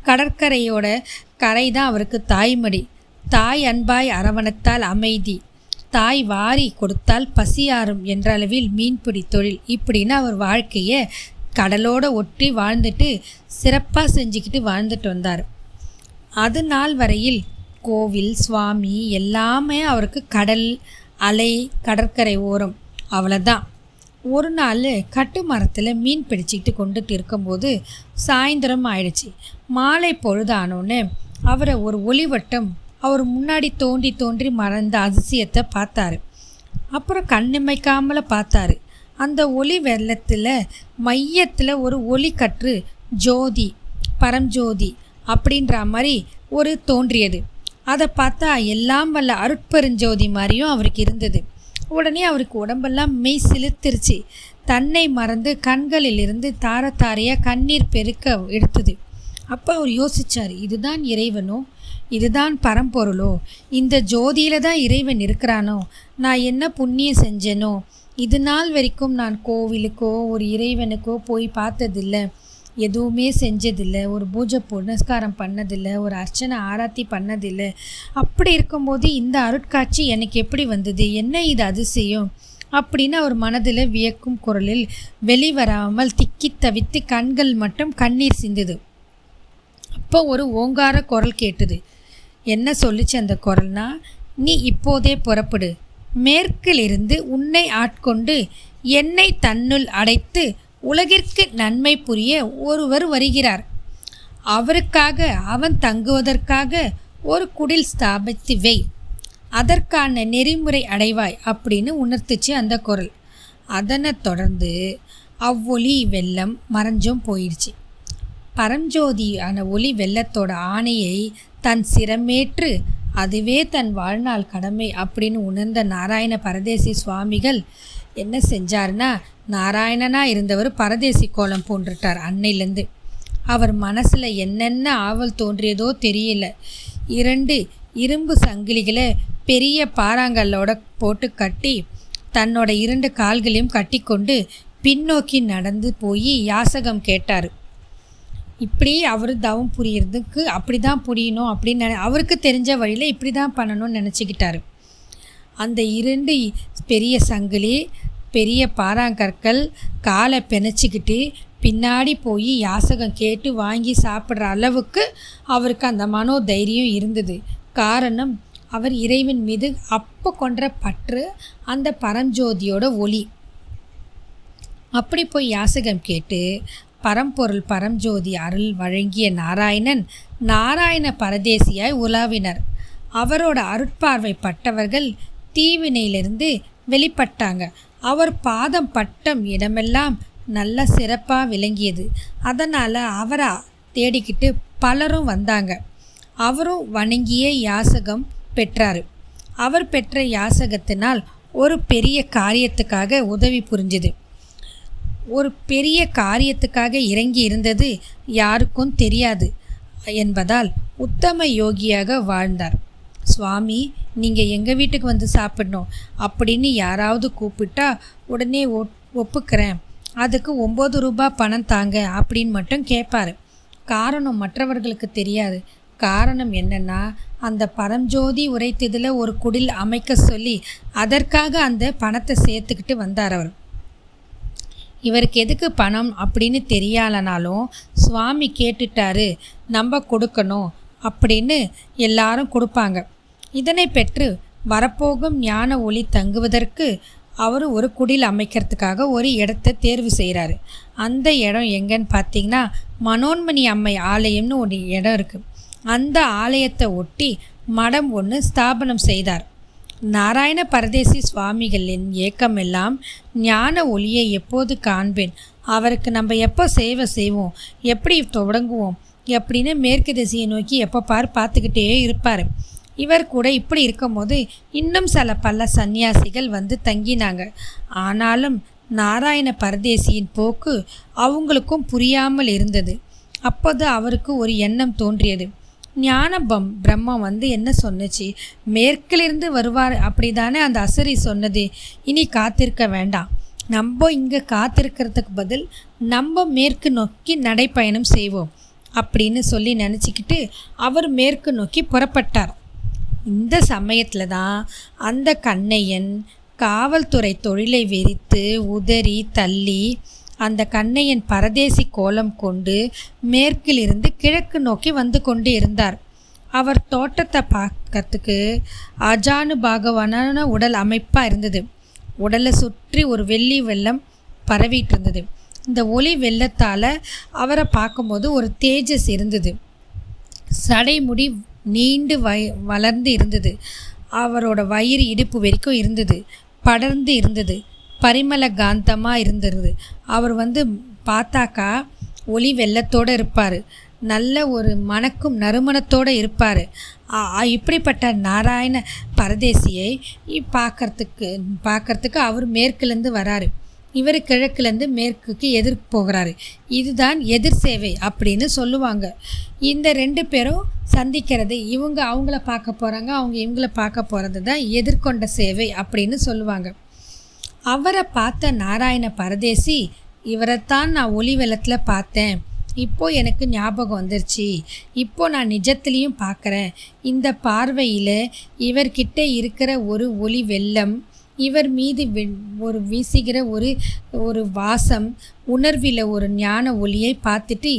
கடற்கரையோட கரை தான் அவருக்கு தாய்மடி. தாய் அன்பாய் அரவணத்தால் அமைதி. தாய் வாரி கொடுத்தால் பசியாறும் என்ற அளவில் மீன்பிடி தொழில். இப்படின்னு அவர் வாழ்க்கையை கடலோட ஒட்டி வாழ்ந்துட்டு சிறப்பாக செஞ்சுக்கிட்டு வாழ்ந்துட்டு வந்தார். அது நாள் வரையில் கோவில் சுவாமி எல்லாமே அவருக்கு கடல் அலை கடற்கரை ஓரம் அவ்வளோதான் ஒரு நாள் கட்டு மரத்தில் மீன் பிடிச்சிக்கிட்டு கொண்டுட்டு இருக்கும்போது சாயந்தரம் ஆயிடுச்சு. மாலை பொழுதானோன்னு அவரை ஒரு ஒளிவட்டம் அவர் முன்னாடி தோண்டி தோன்றி மறந்த அதிசயத்தை பார்த்தாரு. அப்புறம் கண்ணிமைக்காமல பார்த்தாரு. அந்த ஒளி வெள்ளத்தில் மையத்தில் ஒரு ஒளி கற்று ஜோதி பரம்ஜோதி அப்படின்ற மாதிரி ஒரு தோன்றியது. அதை பார்த்தா எல்லாம் வல்ல அருட்பெருஞ்சோதி மாதிரியும் அவருக்கு இருந்தது. உடனே அவருக்கு உடம்பெல்லாம் மெய் சிலுத்திருச்சு தன்னை மறந்து கண்களிலிருந்து தார தாரையாக கண்ணீர் பெருக்க எடுத்தது. அப்போ அவர் யோசித்தார் இதுதான் இறைவனும் இதுதான் பரம்பொருளோ? இந்த ஜோதியில தான் இறைவன் இருக்கிறானோ? நான் என்ன புண்ணியம் செஞ்சேனோ? இது நாள் வரைக்கும் நான் கோவிலுக்கோ ஒரு இறைவனுக்கோ போய் பார்த்ததில்லை. எதுவுமே செஞ்சதில்லை. ஒரு பூஜை புனஸ்காரம் பண்ணதில்லை. ஒரு அர்ச்சனை ஆராத்தி பண்ணதில்லை. அப்படி இருக்கும்போது இந்த அருட்காட்சி எனக்கு எப்படி வந்தது? என்ன இது அதிசயம்? அப்படின்னு அவர் மனதில் வியக்கும் குரலில் வெளிவராமல் திக்கி தவித்து கண்கள் மட்டும் கண்ணீர் சிந்துது. அப்போ ஒரு ஓங்கார குரல் கேட்டது. என்ன சொல்லுச்சு அந்த குரல்னா நீ இப்போதே புறப்படு. மேற்கிலிருந்து உன்னை ஆட்கொண்டு என்னை தன்னுள் அடைத்து உலகிற்கு நன்மை புரிய ஒருவர் வருகிறார். அவருக்காக அவன் தங்குவதற்காக ஒரு குடில் ஸ்தாபித்து வை. அதற்கான நெறிமுறை அடைவாய் அப்படின்னு உணர்த்துச்சு அந்த குரல். அதனை தொடர்ந்து அவ்வொளி வெள்ளம் மறைஞ்சும் போயிடுச்சு. பரஞ்சோதியான ஒளி வெள்ளத்தோட ஆணையை தன் சிரமேற்று அதுவே தன் வாழ்நாள் கடமை அப்படின்னு உணர்ந்த நாராயண பரதேசி சுவாமிகள் என்ன செஞ்சாருன்னா நாராயணனாக இருந்தவர் பரதேசி கோலம் பூண்டுட்டார் அன்னையிலேருந்து. அவர் மனசில் என்னென்ன ஆவல் தோன்றியதோ தெரியல. இரண்டு இரும்பு சங்கிலிகளை பெரிய பாறாங்கல்லோட போட்டு கட்டி தன்னோட இரண்டு கால்களையும் கட்டிக்கொண்டு பின்னோக்கி நடந்து போய் யாசகம் கேட்டார். இப்படி அவர் தவம் புரியறதுக்கு அப்படி தான் புரியணும் அப்படின்னு நினை அவருக்கு தெரிஞ்ச வழியில் இப்படி தான் பண்ணணும்னு நினச்சிக்கிட்டாரு. அந்த இரண்டு பெரிய சங்கிலி பெரிய பாறாங்கற்கள் காலை பிணைச்சிக்கிட்டு பின்னாடி போய் யாசகம் கேட்டு வாங்கி சாப்பிட்ற அளவுக்கு அவருக்கு அந்த மனோ தைரியம் இருந்தது. காரணம் அவர் இறைவன் மீது அப்போ கொன்ற பற்று அந்த பரஞ்சோதியோட ஒளி. அப்படி போய் யாசகம் கேட்டு பரம்பொருள் பரஞ்சோதி அருள் வழங்கிய நாராயணன் நாராயண பரதேசியாய் உலாவினர். அவரோட அருட்பார்வை பட்டவர்கள் தீவினையிலிருந்து வெளிப்பட்டாங்க. அவர் பாதம் பட்டம் இடமெல்லாம் நல்ல சிறப்பாக விளங்கியது. அதனால் அவரை தேடிக்கிட்டு பலரும் வந்தாங்க. அவரும் வணங்கிய யாசகம் பெற்றார். அவர் பெற்ற யாசகத்தினால் ஒரு பெரிய காரியத்துக்காக உதவி புரிஞ்சுது. ஒரு பெரிய காரியத்துக்காக இறங்கி இருந்தது யாருக்கும் தெரியாது என்பதால் உத்தம யோகியாக வாழ்ந்தார். சுவாமி நீங்கள் எங்கள் வீட்டுக்கு வந்து சாப்பிடணும்? அப்படின்னு யாராவது கூப்பிட்டா உடனே ஒ ஒப்புக்கிறேன். அதுக்கு ஒம்பது ரூபாய் பணம் தாங்க அப்படின்னு மட்டும் கேட்பாரு காரணம் மற்றவர்களுக்கு தெரியாது. காரணம் என்னன்னா அந்த பரஞ்சோதி உரைத்ததில் ஒரு குடில் அமைக்க சொல்லி அதற்காக அந்த பணத்தை சேர்த்துக்கிட்டு வந்தார் அவர். இவருக்கு எதுக்கு பணம் அப்படின்னு தெரியலனாலும் சுவாமி கேட்டுட்டாரு நம்ம கொடுக்கணும் அப்படின்னு எல்லாரும் கொடுப்பாங்க. இதனை பெற்று வரப்போகும் ஞான ஒளி தங்குவதற்கு அவர் ஒரு குடில் அமைக்கிறதுக்காக ஒரு இடத்த தேர்வு செய்கிறாரு அந்த இடம் எங்கன்னு பார்த்தீங்கன்னா மனோன்மணி அம்மை ஆலயம்னு ஒரு இடம் இருக்குது அந்த ஆலயத்தை ஒட்டி மடம் ஒன்று ஸ்தாபனம் செய்தார். நாராயண பரதேசி சுவாமிகளின் ஏக்கமெல்லாம் ஞான ஒளியை எப்போது காண்பேன்? அவருக்கு நம்ம எப்போ சேவை செய்வோம்? எப்படி தொடங்குவோம்? எப்படின்னு மேற்கு திசையை நோக்கி எப்போ பார் பார்த்துக்கிட்டே இருப்பார். இவர் கூட இப்படி இருக்கும்போது இன்னும் சில பல சந்நியாசிகள் வந்து தங்கினாங்க. ஆனாலும் நாராயண பரதேசியின் போக்கு அவங்களுக்கும் புரியாமல் இருந்தது. அப்போது அவருக்கு ஒரு எண்ணம் தோன்றியது. ஞானபம் பிரம்மம் வந்து என்ன சொன்னுச்சு? மேற்கிலிருந்து வருவார் அப்படி தானே அந்த அசரி சொன்னது. இனி காத்திருக்க வேண்டாம். நம்ம இங்கே காத்திருக்கிறதுக்கு பதில் நம்ம மேற்கு நோக்கி நடைப்பயணம் செய்வோம் அப்படின்னு சொல்லி நினச்சிக்கிட்டு அவர் மேற்கு நோக்கி புறப்பட்டார். இந்த சமயத்தில் தான் அந்த கண்ணையன் காவல்துறை தொழிலை வெறித்து உதறி தள்ளி அந்த கண்ணையன் பரதேசி கோலம் கொண்டு மேற்கிலிருந்து கிழக்கு நோக்கி வந்து கொண்டு இருந்தார். அவர் தோட்டத்தை பார்க்கறதுக்கு அஜானு பாகவான உடல் அமைப்பாக இருந்தது. உடலை சுற்றி ஒரு வெள்ளி வெள்ளம் பரவிட்டு இருந்தது இந்த ஒளி வெள்ளத்தால் அவரை பார்க்கும்போது ஒரு தேஜஸ் இருந்தது. சடைமுடி நீண்டு வய வளர்ந்து இருந்தது. அவரோட வயிறு இடுப்பு வரைக்கும் இருந்தது. படர்ந்து இருந்தது. பரிமள காந்தமாக இருந்துருது. அவர் வந்து பார்த்தாக்கா ஒளி வெள்ளத்தோடு இருப்பார். நல்ல ஒரு மணக்கும் நறுமணத்தோடு இருப்பார். இப்படிப்பட்ட நாராயண பரதேசியை பார்க்கறதுக்கு பார்க்கறதுக்கு அவர் மேற்குலேருந்து வராரு. இவர் கிழக்குலேருந்து மேற்குக்கு எதிர் போகிறாரு. இதுதான் எதிர் சேவை அப்படின்னு சொல்லுவாங்க. இந்த ரெண்டு பேரும் சந்திக்கிறது இவங்க அவங்கள பார்க்க போகிறாங்க அவங்க இவங்கள பார்க்க போகிறது தான் எதிர்கொண்ட சேவை அப்படின்னு சொல்லுவாங்க. அவரை பார்த்த நாராயண பரதேசி இவரைத்தான் நான் ஒளி வெள்ளத்தில் பார்த்தேன். இப்போ எனக்கு ஞாபகம் வந்துருச்சு. இப்போ நான் நிஜத்துலேயும் பார்க்குறேன். இந்த பார்வையில் இவர்கிட்ட இருக்கிற ஒரு ஒளி வெள்ளம் இவர் மீது ஒரு வீசுகிற ஒரு ஒரு வாசம் உணர்வில் ஒரு ஞான ஒளியை பார்த்துட்டு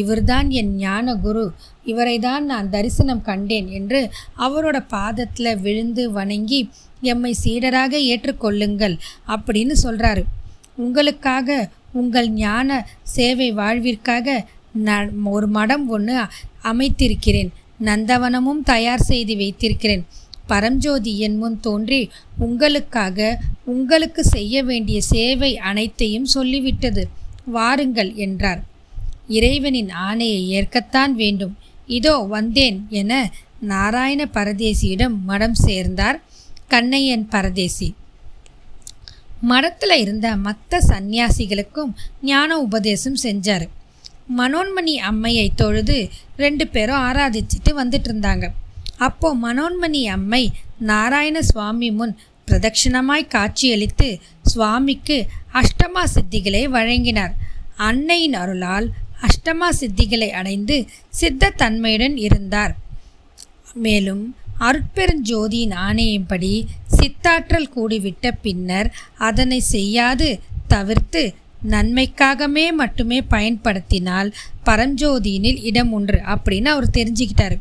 இவர்தான் என் ஞான குரு. இவரை தான் நான் தரிசனம் கண்டேன் என்று அவரோட பாதத்தில் விழுந்து வணங்கி எம்மை சீடராக ஏற்றுக்கொள்ளுங்கள் அப்படின்னு சொல்கிறாரு உங்களுக்காக உங்கள் ஞான சேவை வாழ்விற்காக நான் ஒரு மடம் ஒன்று அமைத்திருக்கிறேன். நந்தவனமும் தயார் செய்து வைத்திருக்கிறேன். பரஞ்சோதி என் முன் தோன்றி உங்களுக்காக உங்களுக்கு செய்ய வேண்டிய சேவை அனைத்தையும் சொல்லிவிட்டது. வாருங்கள் என்றார். இறைவனின் ஆணையை ஏற்கத்தான் வேண்டும். இதோ வந்தேன் என நாராயண பரதேசியிடம் மடம் சேர்ந்தார். கண்ணையன் பரதேசி. மடத்தில் இருந்த மற்ற சந்நியாசிகளுக்கும் ஞான உபதேசம் செஞ்சார். மனோன்மணி அம்மையை தொழுது ரெண்டு பேரும் ஆராதிச்சிட்டு வந்துட்டு இருந்தாங்க அப்போ மனோன்மணி அம்மை நாராயண சுவாமி முன் பிரதட்சிணமாய் காட்சியளித்து சுவாமிக்கு அஷ்டமா சித்திகளை வழங்கினார். அன்னையின் அருளால் அஷ்டமா சித்திகளை அடைந்து சித்த தன்மையுடன் இருந்தார். மேலும் அருட்பெருஞ்சோதியின் ஆணையின்படி சித்தாற்றல் கூடிவிட்ட பின்னர் அதனை செய்யாது தவிர்த்து நன்மைக்காகவே மட்டுமே பயன்படுத்தினால் பரஞ்சோதியினில் இடம் உண்டு அப்படின்னு அவர் தெரிஞ்சுக்கிட்டாரு.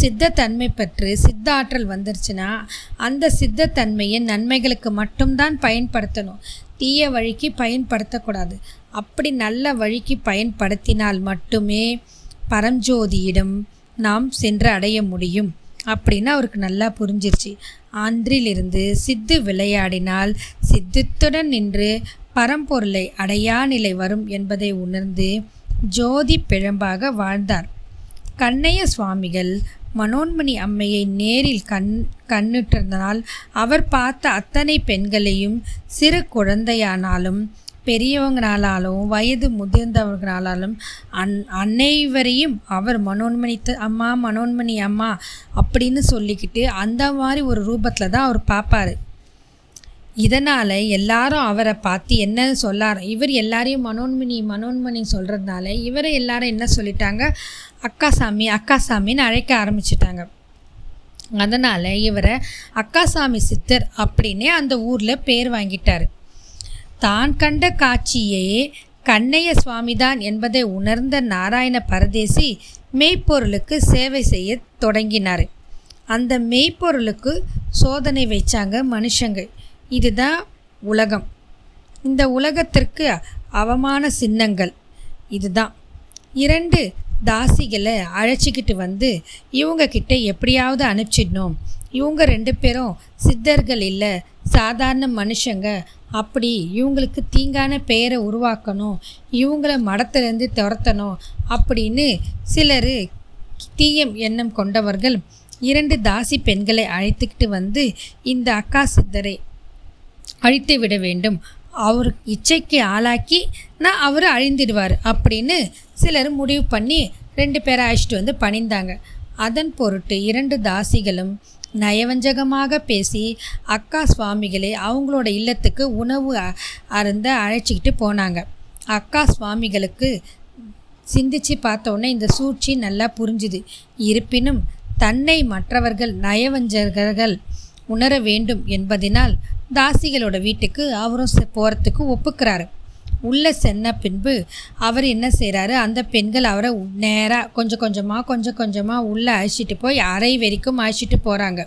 சித்தத்தன்மை பெற்று சித்த ஆற்றல் வந்துருச்சுன்னா அந்த சித்தத்தன்மையை நன்மைகளுக்கு மட்டும்தான் பயன்படுத்தணும். தீய வழிக்கு பயன்படுத்தக்கூடாது. அப்படி நல்ல வழிக்கு பயன்படுத்தினால் மட்டுமே பரஞ்சோதியிடம் நாம் சென்று அடைய முடியும். அப்படின்னு அவருக்கு நல்லா புரிஞ்சிருச்சு. அன்றிலிருந்து சித்து விளையாடினால் சித்தத்துடன் நின்று பரம்பொருளை அடையா நிலை வரும் என்பதை உணர்ந்து ஜோதி பிழம்பாக வாழ்ந்தார். கண்ணைய சுவாமிகள் மனோன்மணி அம்மையை நேரில் கண் கண்ணிட்டிருந்தனால் அவர் பார்த்த அத்தனை பெண்களையும் சிறு குழந்தையானாலும் பெரியவங்களாலும் வயது முதிர்ந்தவர்களாலும் அன் அனைவரையும் அவர் மனோன்மணி அம்மா மனோன்மணி அம்மா அப்படின்னு சொல்லிக்கிட்டு அந்த மாதிரி ஒரு ரூபத்தில் தான் அவர் பார்ப்பார் இதனால் எல்லாரும் அவரை பார்த்து என்ன சொல்லார் இவர் எல்லாரையும் மனோன்மணி மனோன்மணி சொல்கிறதுனால இவரை எல்லாரும் என்ன சொல்லிட்டாங்க அக்காசாமி அக்காசாமின்னு அழைக்க ஆரம்பிச்சிட்டாங்க. அதனால் இவரை அக்காசாமி சித்தர் அப்படின்னே அந்த ஊரில் பேர் வாங்கிட்டார். தான் கண்ட காட்சியே கண்ணைய சுவாமிதான் என்பதை உணர்ந்த நாராயண பரதேசி மெய்ப்பொருளுக்கு சேவை செய்ய தொடங்கினார். அந்த மெய்ப்பொருளுக்கு சோதனை வைச்சாங்க மனுஷங்க இதுதான் உலகம். இந்த உலகத்திற்கு அவமான சின்னங்கள். இதுதான். இரண்டு தாசிகளை அழைச்சிக்கிட்டு வந்து இவங்கக்கிட்ட எப்படியாவது அனுப்பிச்சிடணும். இவங்க ரெண்டு பேரும் சித்தர்கள் இல்லை சாதாரண மனுஷங்க. அப்படி இவங்களுக்கு தீங்கான பெயரை உருவாக்கணும் இவங்கள மடத்துலேருந்து துரத்தணும் அப்படின்னு சிலர் தீய எண்ணம் கொண்டவர்கள் இரண்டு தாசி பெண்களை அழைத்துக்கிட்டு வந்து இந்த அக்கா சித்தரை அழித்து விட வேண்டும். அவர் இச்சைக்கு ஆளாக்கி நான் அவர் அழிந்திடுவார் அப்படின்னு சிலர் முடிவு பண்ணி ரெண்டு பேரை அழைச்சிட்டு வந்து பணிந்தாங்க. அதன் பொருட்டு இரண்டு தாசிகளும் நயவஞ்சகமாக பேசி அக்கா சுவாமிகளை அவங்களோட இல்லத்துக்கு உணவு அருந்த அழைச்சிக்கிட்டு போனாங்க. அக்கா சுவாமிகளுக்கு சிந்திச்சு பார்த்தோன்னே இந்த சூழ்ச்சி நல்லா புரிஞ்சுது. இருப்பினும் தன்னை மற்றவர்கள் நயவஞ்சகர்கள் உணர வேண்டும் என்பதினால் தாசிகளோட வீட்டுக்கு அவரும் போகிறதுக்கு ஒப்புக்கிறாரு. உள்ளே சென்ன பின்பு அவர் என்ன செய்கிறாரு? அந்த பெண்கள் அவரை நேராக கொஞ்சம் கொஞ்சமாக கொஞ்சம் கொஞ்சமாக உள்ளே அழைச்சிட்டு போய் அறை வரைக்கும் அழைச்சிட்டு போகிறாங்க.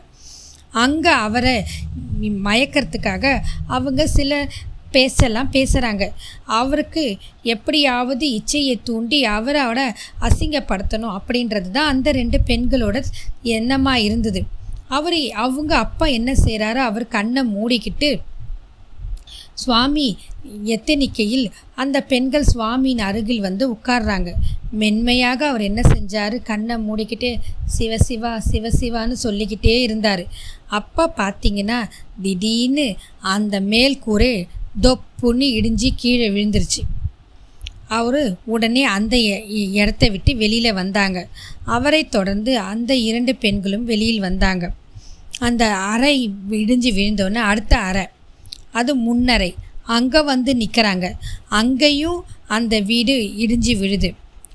அங்கே அவரை மயக்கிறதுக்காக அவங்க சில பேசலாம் பேசுகிறாங்க. அவருக்கு எப்படியாவது இச்சையை தூண்டி அவரோட அசிங்கப்படுத்தணும் அப்படின்றது தான் அந்த ரெண்டு பெண்களோட எண்ணமாக இருந்தது. அவர் அவங்க அப்பா என்ன செய்கிறாரு? அவர் கண்ணை மூடிக்கிட்டு சுவாமி எத்தனிக்கையில் அந்த பெண்கள் சுவாமியின் அருகில் வந்து உட்கார்றாங்க. மென்மையாக அவர் என்ன செஞ்சார்? கண்ணை மூடிக்கிட்டு சிவசிவா சிவசிவான்னு சொல்லிக்கிட்டே இருந்தார். அப்போ பார்த்தீங்கன்னா திடீர்னு அந்த மேல் கூரை தொப்புன்னு இடிஞ்சு கீழே விழுந்துருச்சு. அவர் உடனே அந்த இடத்த விட்டு வெளியில் வந்தாங்க. அவரை தொடர்ந்து அந்த இரண்டு பெண்களும் வெளியில் வந்தாங்க. அந்த அறை இடிஞ்சு விழுந்தோன்னே அடுத்த அறை. அது முன்னறை அங்கே வந்து நிற்கிறாங்க அங்கேயும் அந்த வீடு இடிஞ்சு விழுது.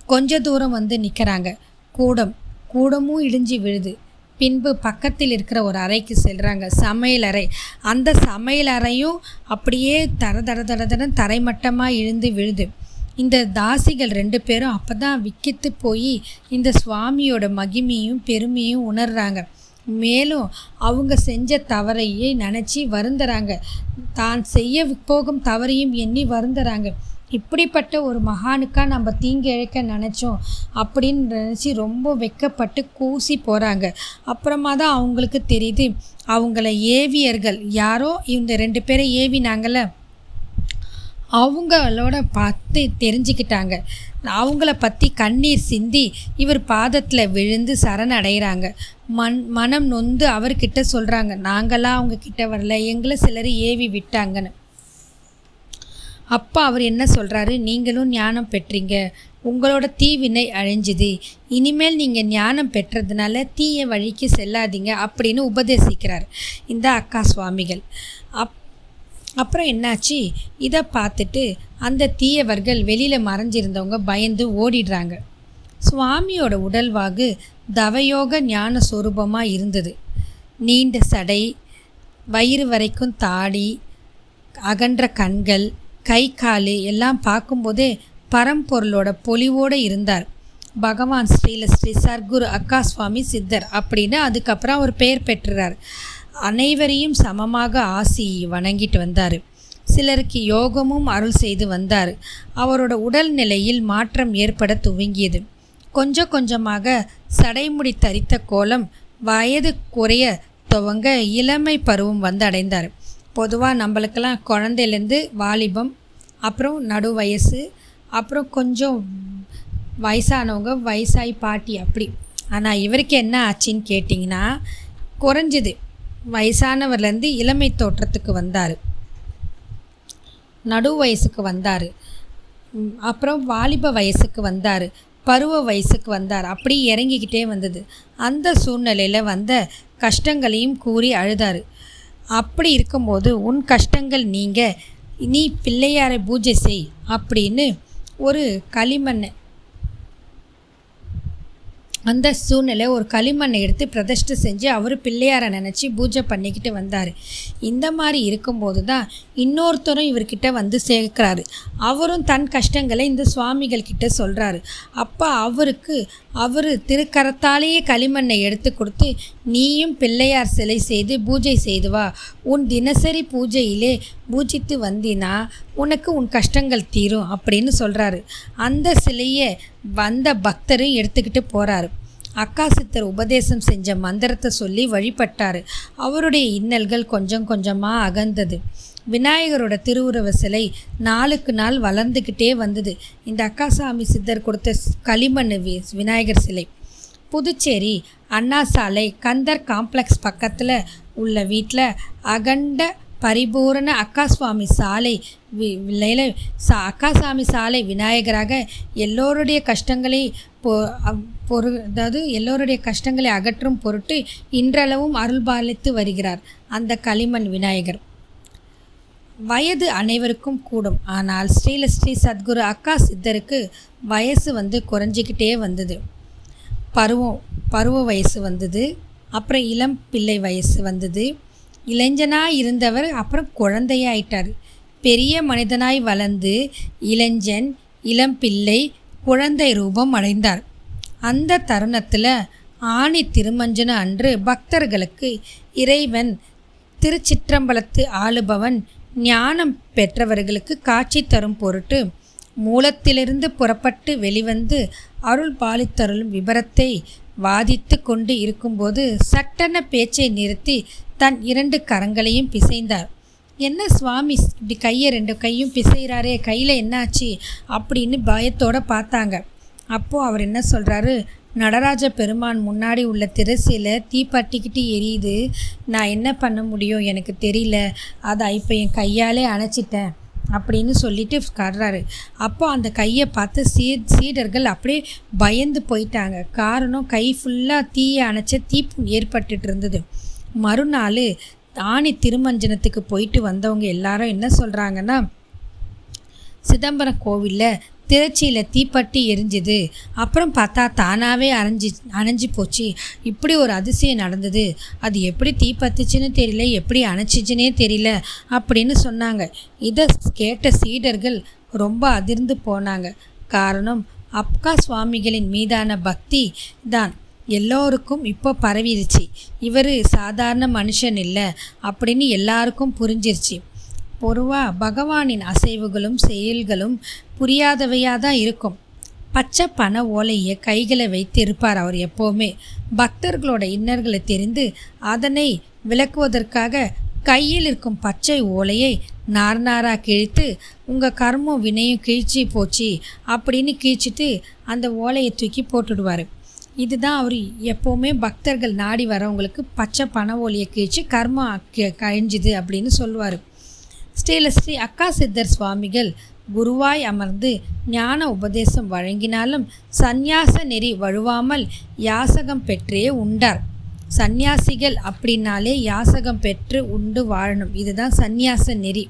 கொஞ்ச தூரம் வந்து நிற்கிறாங்க கூடம். கூடமும் இடிஞ்சு விழுது. பின்பு பக்கத்தில் இருக்கிற ஒரு அறைக்கு செல்கிறாங்க சமையலறை அந்த சமையல் அறையும் அப்படியே தர தர தர தர தரைமட்டமாக இழுந்து விழுது. இந்த தாசிகள் ரெண்டு பேரும் அப்போ தான் விக்கித்து போய் இந்த சுவாமியோட மகிமையும் பெருமையும் உணர்றாங்க. மேலும் அவங்க செஞ்ச தவறையே நினச்சி வருந்துறாங்க. தான் செய்ய போகும் தவறையும் எண்ணி வருந்துறாங்க. இப்படிப்பட்ட ஒரு மகானுக்காக நம்ம தீங்கு இழைக்க நினச்சோம் அப்படின்னு நினச்சி ரொம்ப வெக்கப்பட்டு கூசி போகிறாங்க அப்புறமா தான் அவங்களுக்கு தெரியுது. அவங்கள ஏவியர்கள் யாரோ? இந்த ரெண்டு பேரை ஏவினாங்கள்ல அவங்களோட பார்த்து தெரிஞ்சுக்கிட்டாங்க. அவங்கள பற்றி கண்ணீர் சிந்தி இவர் பாதத்தில் விழுந்து சரணடைகிறாங்க. மண் மனம் நொந்து அவர்கிட்ட சொல்கிறாங்க நாங்களாம் அவங்க கிட்ட வரல எங்களை சிலர் ஏவி விட்டாங்கன்னு. அப்பா அவர் என்ன சொல்கிறாரு நீங்களும் ஞானம் பெற்றீங்க உங்களோட தீவினை அழிஞ்சுது. இனிமேல் நீங்கள் ஞானம் பெற்றதுனால தீய வழிக்கு செல்லாதீங்க அப்படின்னு உபதேசிக்கிறார். இந்த அக்கா சுவாமிகள். அப் அப்புறம் என்னாச்சு? இதை பார்த்துட்டு அந்த தீயவர்கள் வெளியில் மறைஞ்சிருந்தவங்க பயந்து ஓடிடுறாங்க. சுவாமியோட உடல்வாகு தவயோக ஞான சொரூபமாக இருந்தது. நீண்ட சடை வயிறு வரைக்கும் தாடி அகன்ற கண்கள் கை கால் எல்லாம் பார்க்கும்போதே பரம்பொருளோட பொலிவோடு இருந்தார். பகவான் ஸ்ரீல ஸ்ரீ சர்க்குரு அக்கா சுவாமி சித்தர் அப்படின்னு அதுக்கப்புறம் அவர் பெயர் பெற்றுறார். அனைவரையும் சமமாக ஆசி வணங்கிட்டு வந்தார். சிலருக்கு யோகமும் அருள் செய்து வந்தார். அவரோட உடல்நிலையில் மாற்றம் ஏற்பட துவங்கியது. கொஞ்சம் கொஞ்சமாக சடைமுடி தரித்த கோலம் வயது குறைய துவங்க இளமை பருவம் வந்து அடைந்தார். பொதுவாக நம்மளுக்கெல்லாம் குழந்தையிலேருந்து வாலிபம் அப்புறம் நடு வயசு அப்புறம் கொஞ்சம் வயசானவங்க வயசாகி பாட்டி அப்படி. ஆனால் இவருக்கு என்ன ஆச்சுன்னு கேட்டிங்கன்னா குறைஞ்சிது. வயசானவர்லேருந்து இளமை தோற்றத்துக்கு வந்தார். நடு வயசுக்கு வந்தார். அப்புறம் வாலிப வயசுக்கு வந்தார். பருவ வயசுக்கு வந்தார். அப்படி இறங்கிக்கிட்டே வந்தது. அந்த சூழ்நிலையில் வந்த கஷ்டங்களையும் கூறி அழுதார். அப்படி இருக்கும்போது உன் கஷ்டங்கள் நீங்க நீ பிள்ளையாரை பூஜை செய் அப்படின்னு ஒரு களிமண்ணை அந்த சூழ்நிலை ஒரு களிமண்ணை எடுத்து பிரதிஷ்டை செஞ்சு அவர் பிள்ளையாரை நினச்சி பூஜை பண்ணிக்கிட்டு வந்தார். இந்த மாதிரி இருக்கும்போது தான் இன்னொருத்தரும் இவர்கிட்ட வந்து சேர்க்குறாரு. அவரும் தன் கஷ்டங்களை இந்த சுவாமிகள் கிட்ட சொல்கிறாரு அப்போ அவருக்கு அவர் திருக்கரத்தாலேயே களிமண்ணை எடுத்து கொடுத்து நீயும் பிள்ளையார் சிலை செய்து பூஜை செய்து வா. உன் தினசரி பூஜையிலே பூஜித்து வந்தினா உனக்கு உன் கஷ்டங்கள் தீரும் அப்படின்னு சொல்கிறாரு அந்த சிலையை வந்த பக்தரும் எடுத்துக்கிட்டு போகிறாரு அக்கா சித்தர் உபதேசம் செஞ்ச மந்திரத்தை சொல்லி வழிபட்டார். அவருடைய இன்னல்கள் கொஞ்சம் கொஞ்சமாக அகந்தது. விநாயகரோட திருவுருவ சிலை நாளுக்கு நாள் வளர்ந்துக்கிட்டே வந்தது. இந்த அக்காசாமி சித்தர் கொடுத்த களிமண் விநாயகர் சிலை. புதுச்சேரி அண்ணா சாலை கந்தர் காம்ப்ளெக்ஸ் பக்கத்தில் உள்ள வீட்டில் அகண்ட பரிபூரண அக்காசுவாமி சாலை விலையில் சா அக்காசாமி சாலை விநாயகராக எல்லோருடைய கஷ்டங்களை பொ பொரு அதாவது எல்லோருடைய கஷ்டங்களை அகற்றும் பொருட்டு இன்றளவும் அருள்பாலித்து வருகிறார் அந்த களிமண் விநாயகர். வயது அனைவருக்கும் கூடும். ஆனால் ஸ்ரீலஸ்ரீ சத்குரு அக்கா சித்தருக்கு வயசு வந்து குறைஞ்சிக்கிட்டே வந்தது. பருவம் பருவ வயசு வந்தது. அப்புறம் இளம் பிள்ளை வயசு வந்தது. இளைஞனாக இருந்தவர் அப்புறம் குழந்தையாயிட்டார். பெரிய மனிதனாய் வளர்ந்து இளைஞன் இளம் பிள்ளை குழந்தை ரூபம் அடைந்தார். அந்த தருணத்தில் ஆணி திருமஞ்சன அன்று பக்தர்களுக்கு இறைவன் திருச்சிற்றம்பலத்து ஆளுபவன் ஞானம் பெற்றவர்களுக்கு காட்சி தரும் பொருட்டு மூலத்திலிருந்து புறப்பட்டு வெளிவந்து அருள் பாலித்தருளும் விபரத்தை வாதித்து கொண்டு இருக்கும்போது சட்டென பேச்சை நிறுத்தி தன் இரண்டு கரங்களையும் பிசைந்தார். என்ன சுவாமி இப்படி கையை ரெண்டு கையும் பிசைகிறாரே கையில் என்னாச்சு? அப்படின்னு பயத்தோடு பார்த்தாங்க. அப்போது அவர் என்ன சொல்கிறாரு நடராஜ பெருமான் முன்னாடி உள்ள திரைசையில் தீப்பட்டிக்கிட்டு எரியுது. நான் என்ன பண்ண முடியும்? எனக்கு தெரியல. அதை இப்போ என் கையாலே அணைச்சிட்டேன் அப்படின்னு சொல்லிட்டு கர்றாரு. அப்போ அந்த கையை பார்த்து சீ சீடர்கள் அப்படியே பயந்து போயிட்டாங்க. காரணம் கை ஃபுல்லாக தீயை அணைச்ச தீப்பு ஏற்பட்டுட்டு இருந்தது. மறுநாள் ஆணி திருமஞ்சனத்துக்கு போயிட்டு வந்தவங்க எல்லாரும் என்ன சொல்கிறாங்கன்னா சிதம்பரம் கோவிலில் திருச்சியில் தீப்பட்டி எரிஞ்சுது. அப்புறம் பார்த்தா தானாகவே அரைஞ்சி அணைஞ்சி போச்சு. இப்படி ஒரு அதிசயம் நடந்தது. அது எப்படி தீப்பத்துச்சுன்னு தெரியல எப்படி அணைச்சிச்சுன்னே தெரியல அப்படின்னு சொன்னாங்க. இதை கேட்ட சீடர்கள் ரொம்ப அதிர்ந்து போனாங்க. காரணம் அப்கா சுவாமிகளின் மீதான பக்தி தான். எல்லோருக்கும் இப்போ பரவிருச்சு. இவர் சாதாரண மனுஷன் இல்லை அப்படின்னு எல்லாருக்கும் புரிஞ்சிருச்சு. பொதுவாக பகவானின் அசைவுகளும் செயல்களும் புரியாதவையாக தான் இருக்கும். பச்சை பண ஓலையை கைகளை வைத்து இருப்பார் அவர் எப்போவுமே. பக்தர்களோட இன்னர்களை தெரிந்து அதனை விளக்குவதற்காக கையில் இருக்கும் பச்சை ஓலையை நார் நாராக கிழித்து உங்கள் கர்மம் வினையும் கிழிச்சி போச்சு அப்படின்னு கிழிச்சிட்டு அந்த ஓலையை தூக்கி போட்டுடுவார். இதுதான் அவர் எப்போவுமே பக்தர்கள் நாடி வரவங்களுக்கு பச்சை பண ஓலையை கிழிச்சு கர்மம் கழிஞ்சுது அப்படின்னு சொல்லுவார். ஸ்ரீல ஸ்ரீ அக்கா சித்தர் சுவாமிகள் குருவாய் அமர்ந்து ஞான உபதேசம் வழங்கினாலும் சந்நியாச நெறி வழுவாமல் யாசகம் பெற்றே உண்டார். சந்நியாசிகள் அப்படின்னாலே யாசகம் பெற்று உண்டு வாழணும். இதுதான் சந்நியாச நெறி.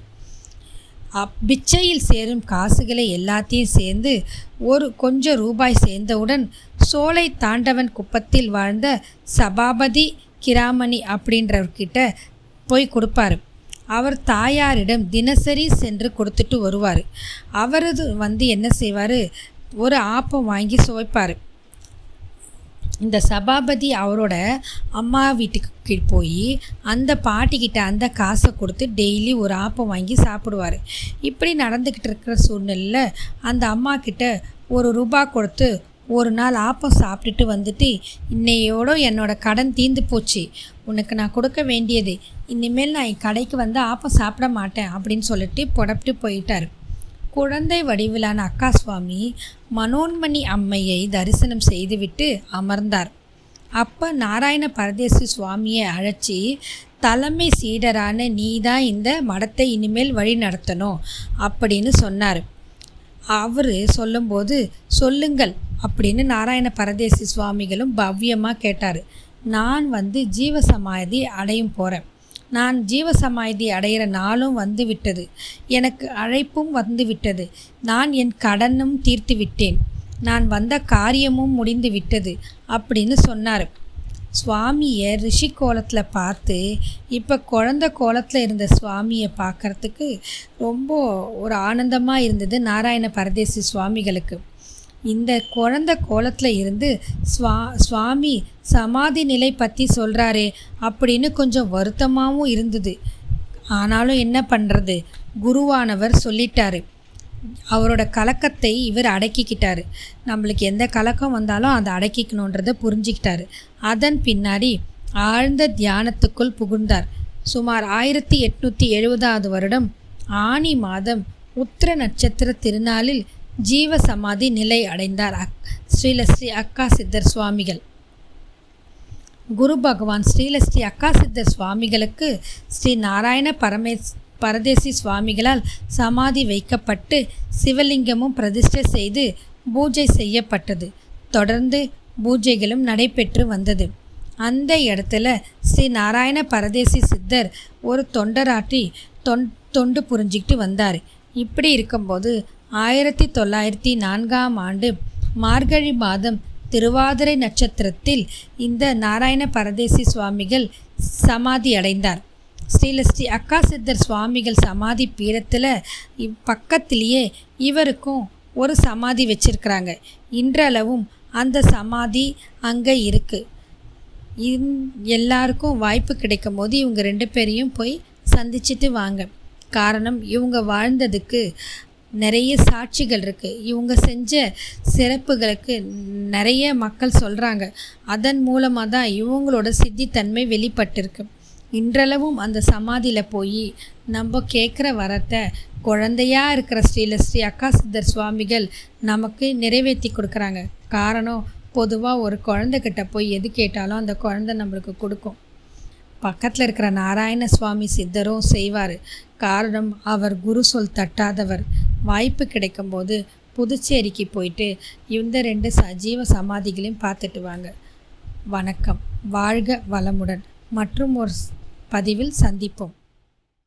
அப் பிச்சையில் சேரும் காசுகளை எல்லாத்தையும் சேர்ந்து ஒரு கொஞ்சம் ரூபாய் சேர்ந்தவுடன் சோலை தாண்டவன் குப்பத்தில் வாழ்ந்த சபாபதி கிராமணி அப்படின்றவர்கிட்ட போய் கொடுப்பாரு. அவர் தாயாரிடம் தினசரி சென்று கொடுத்துட்டு வருவார். அவரது வந்து என்ன செய்வார்? ஒரு ஆப்பம் வாங்கி சுவைப்பார். இந்த சபாபதி அவரோட அம்மா வீட்டுக்கு போய் அந்த பாட்டிக்கிட்ட அந்த காசை கொடுத்து டெய்லி ஒரு ஆப்பம் வாங்கி சாப்பிடுவார். இப்படி நடந்துக்கிட்டு இருக்கிற சூழ்நிலையில் அந்த அம்மா கிட்ட ஒரு ரூபா கொடுத்து ஒரு நாள் ஆப்பம் சாப்பிட்டுட்டு வந்துட்டு இன்னையோட என்னோட கடன் தீந்து போச்சு. உனக்கு நான் கொடுக்க வேண்டியது. இனிமேல் நான் என் கடைக்கு வந்து ஆப்பம் சாப்பிட மாட்டேன் அப்படின்னு சொல்லிட்டு புடப்பிட்டு போயிட்டார். குழந்தை வடிவிலான அக்கா சுவாமி மனோன்மணி அம்மையை தரிசனம் செய்துவிட்டு அமர்ந்தார். அப்போ நாராயண பரதேசி சுவாமியை அழைச்சி தலைமை சீடரான நீ தான் இந்த மடத்தை இனிமேல் வழி நடத்தணும் அப்படின்னு சொன்னார். அவர் சொல்லும்போது சொல்லுங்கள் அப்படின்னு நாராயண பரதேசி சுவாமிகளும் பவ்யமாக கேட்டார். நான் வந்து ஜீவசமாதி அடையும் போகிறேன் நான் ஜீவசமாதி அடையிற நாளும் வந்து விட்டது. எனக்கு அழைப்பும் வந்து விட்டது. நான் என் கடனும் தீர்த்து விட்டேன். நான் வந்த காரியமும் முடிந்து விட்டது அப்படின்னு சொன்னார். சுவாமியை ரிஷி கோலத்தில் பார்த்து இப்போ குழந்த கோலத்தில் இருந்த சுவாமியை பார்க்குறதுக்கு ரொம்ப ஒரு ஆனந்தமாக இருந்தது நாராயண பரதேசி சுவாமிகளுக்கு. இந்த குழந்த கோலத்தில் இருந்து சுவா சுவாமி சமாதி நிலை பற்றி சொல்கிறாரே அப்படின்னு கொஞ்சம் வருத்தமாகவும் இருந்தது. ஆனாலும் என்ன பண்ணுறது குருவானவர் சொல்லிட்டாரு. அவரோட கலக்கத்தை இவர் அடக்கிக்கிட்டார். நம்மளுக்கு எந்த கலக்கம் வந்தாலும் அதை அடக்கிக்கணுன்றதை புரிஞ்சுக்கிட்டாரு. அதன் பின்னாடி ஆழ்ந்த தியானத்துக்குள் புகுந்தார். சுமார் ஆயிரத்தி எட்நூற்றி எழுபதாவது வருடம் ஆனி மாதம் உத்திர நட்சத்திர திருநாளில் ஜீவ சமாதி நிலை அடைந்தார் அக் ஸ்ரீலஸ்ரீ அக்கா சித்தர் சுவாமிகள். குரு பகவான் ஸ்ரீலஸ்ரீ அக்கா சித்தர் சுவாமிகளுக்கு ஸ்ரீ நாராயண பரமேஸ் பரதேசி சுவாமிகளால் சமாதி வைக்கப்பட்டு சிவலிங்கமும் பிரதிஷ்டை செய்து பூஜை செய்யப்பட்டது. தொடர்ந்து பூஜைகளும் நடைபெற்று வந்தது. அந்த இடத்துல ஸ்ரீ நாராயண பரதேசி சித்தர் ஒரு தொண்டராட்டி தொன் தொண்டு புரிஞ்சிக்கிட்டு வந்தார். இப்படி இருக்கும்போது ஆயிரத்தி தொள்ளாயிரத்தி நான்காம் ஆண்டு மார்கழி மாதம் திருவாதிரை நட்சத்திரத்தில் இந்த நாராயண பரதேசி சுவாமிகள் சமாதி அடைந்தார். ஸ்ரீலஸ்ரீ அக்கா சித்தர் சுவாமிகள் சமாதி பீடத்தில் இவ் பக்கத்திலேயே இவருக்கும் ஒரு சமாதி வச்சிருக்கிறாங்க. இன்றளவும் அந்த சமாதி அங்கே இருக்குது இந் எல்லாருக்கும் வாய்ப்பு கிடைக்கும் போது இவங்க ரெண்டு பேரையும் போய் சந்திச்சுட்டு வாங்க. காரணம் இவங்க வாழ்ந்ததுக்கு நிறைய சாட்சிகள் இருக்குது இவங்க செஞ்ச சிறப்புகளுக்கு நிறைய மக்கள் சொல்கிறாங்க அதன் மூலமாக தான் இவங்களோட சித்தித்தன்மை வெளிப்பட்டிருக்கு. இன்றளவும் அந்த சமாதியில் போய் நம்ம கேட்குற வரத்தை குழந்தையாக இருக்கிற ஸ்ரீல ஸ்ரீ அக்கா சித்தர் சுவாமிகள் நமக்கு நிறைவேற்றி கொடுக்குறாங்க. காரணம் பொதுவாக ஒரு குழந்தைகிட்ட போய் எது கேட்டாலும் அந்த குழந்தை நம்மளுக்கு கொடுக்கும். பக்கத்தில் இருக்கிற நாராயண சுவாமி சித்தரும் செய்வார். காரணம் அவர் குரு சொல் தட்டாதவர். வாய்ப்பு கிடைக்கும்போது புதுச்சேரிக்கு போயிட்டு இந்த ரெண்டு சஜீவ சமாதிகளையும் பார்த்துட்டு வாங்க. வணக்கம். வாழ்க வளமுடன். மற்றும் ஒரு பதிவில் சந்திப்போம்.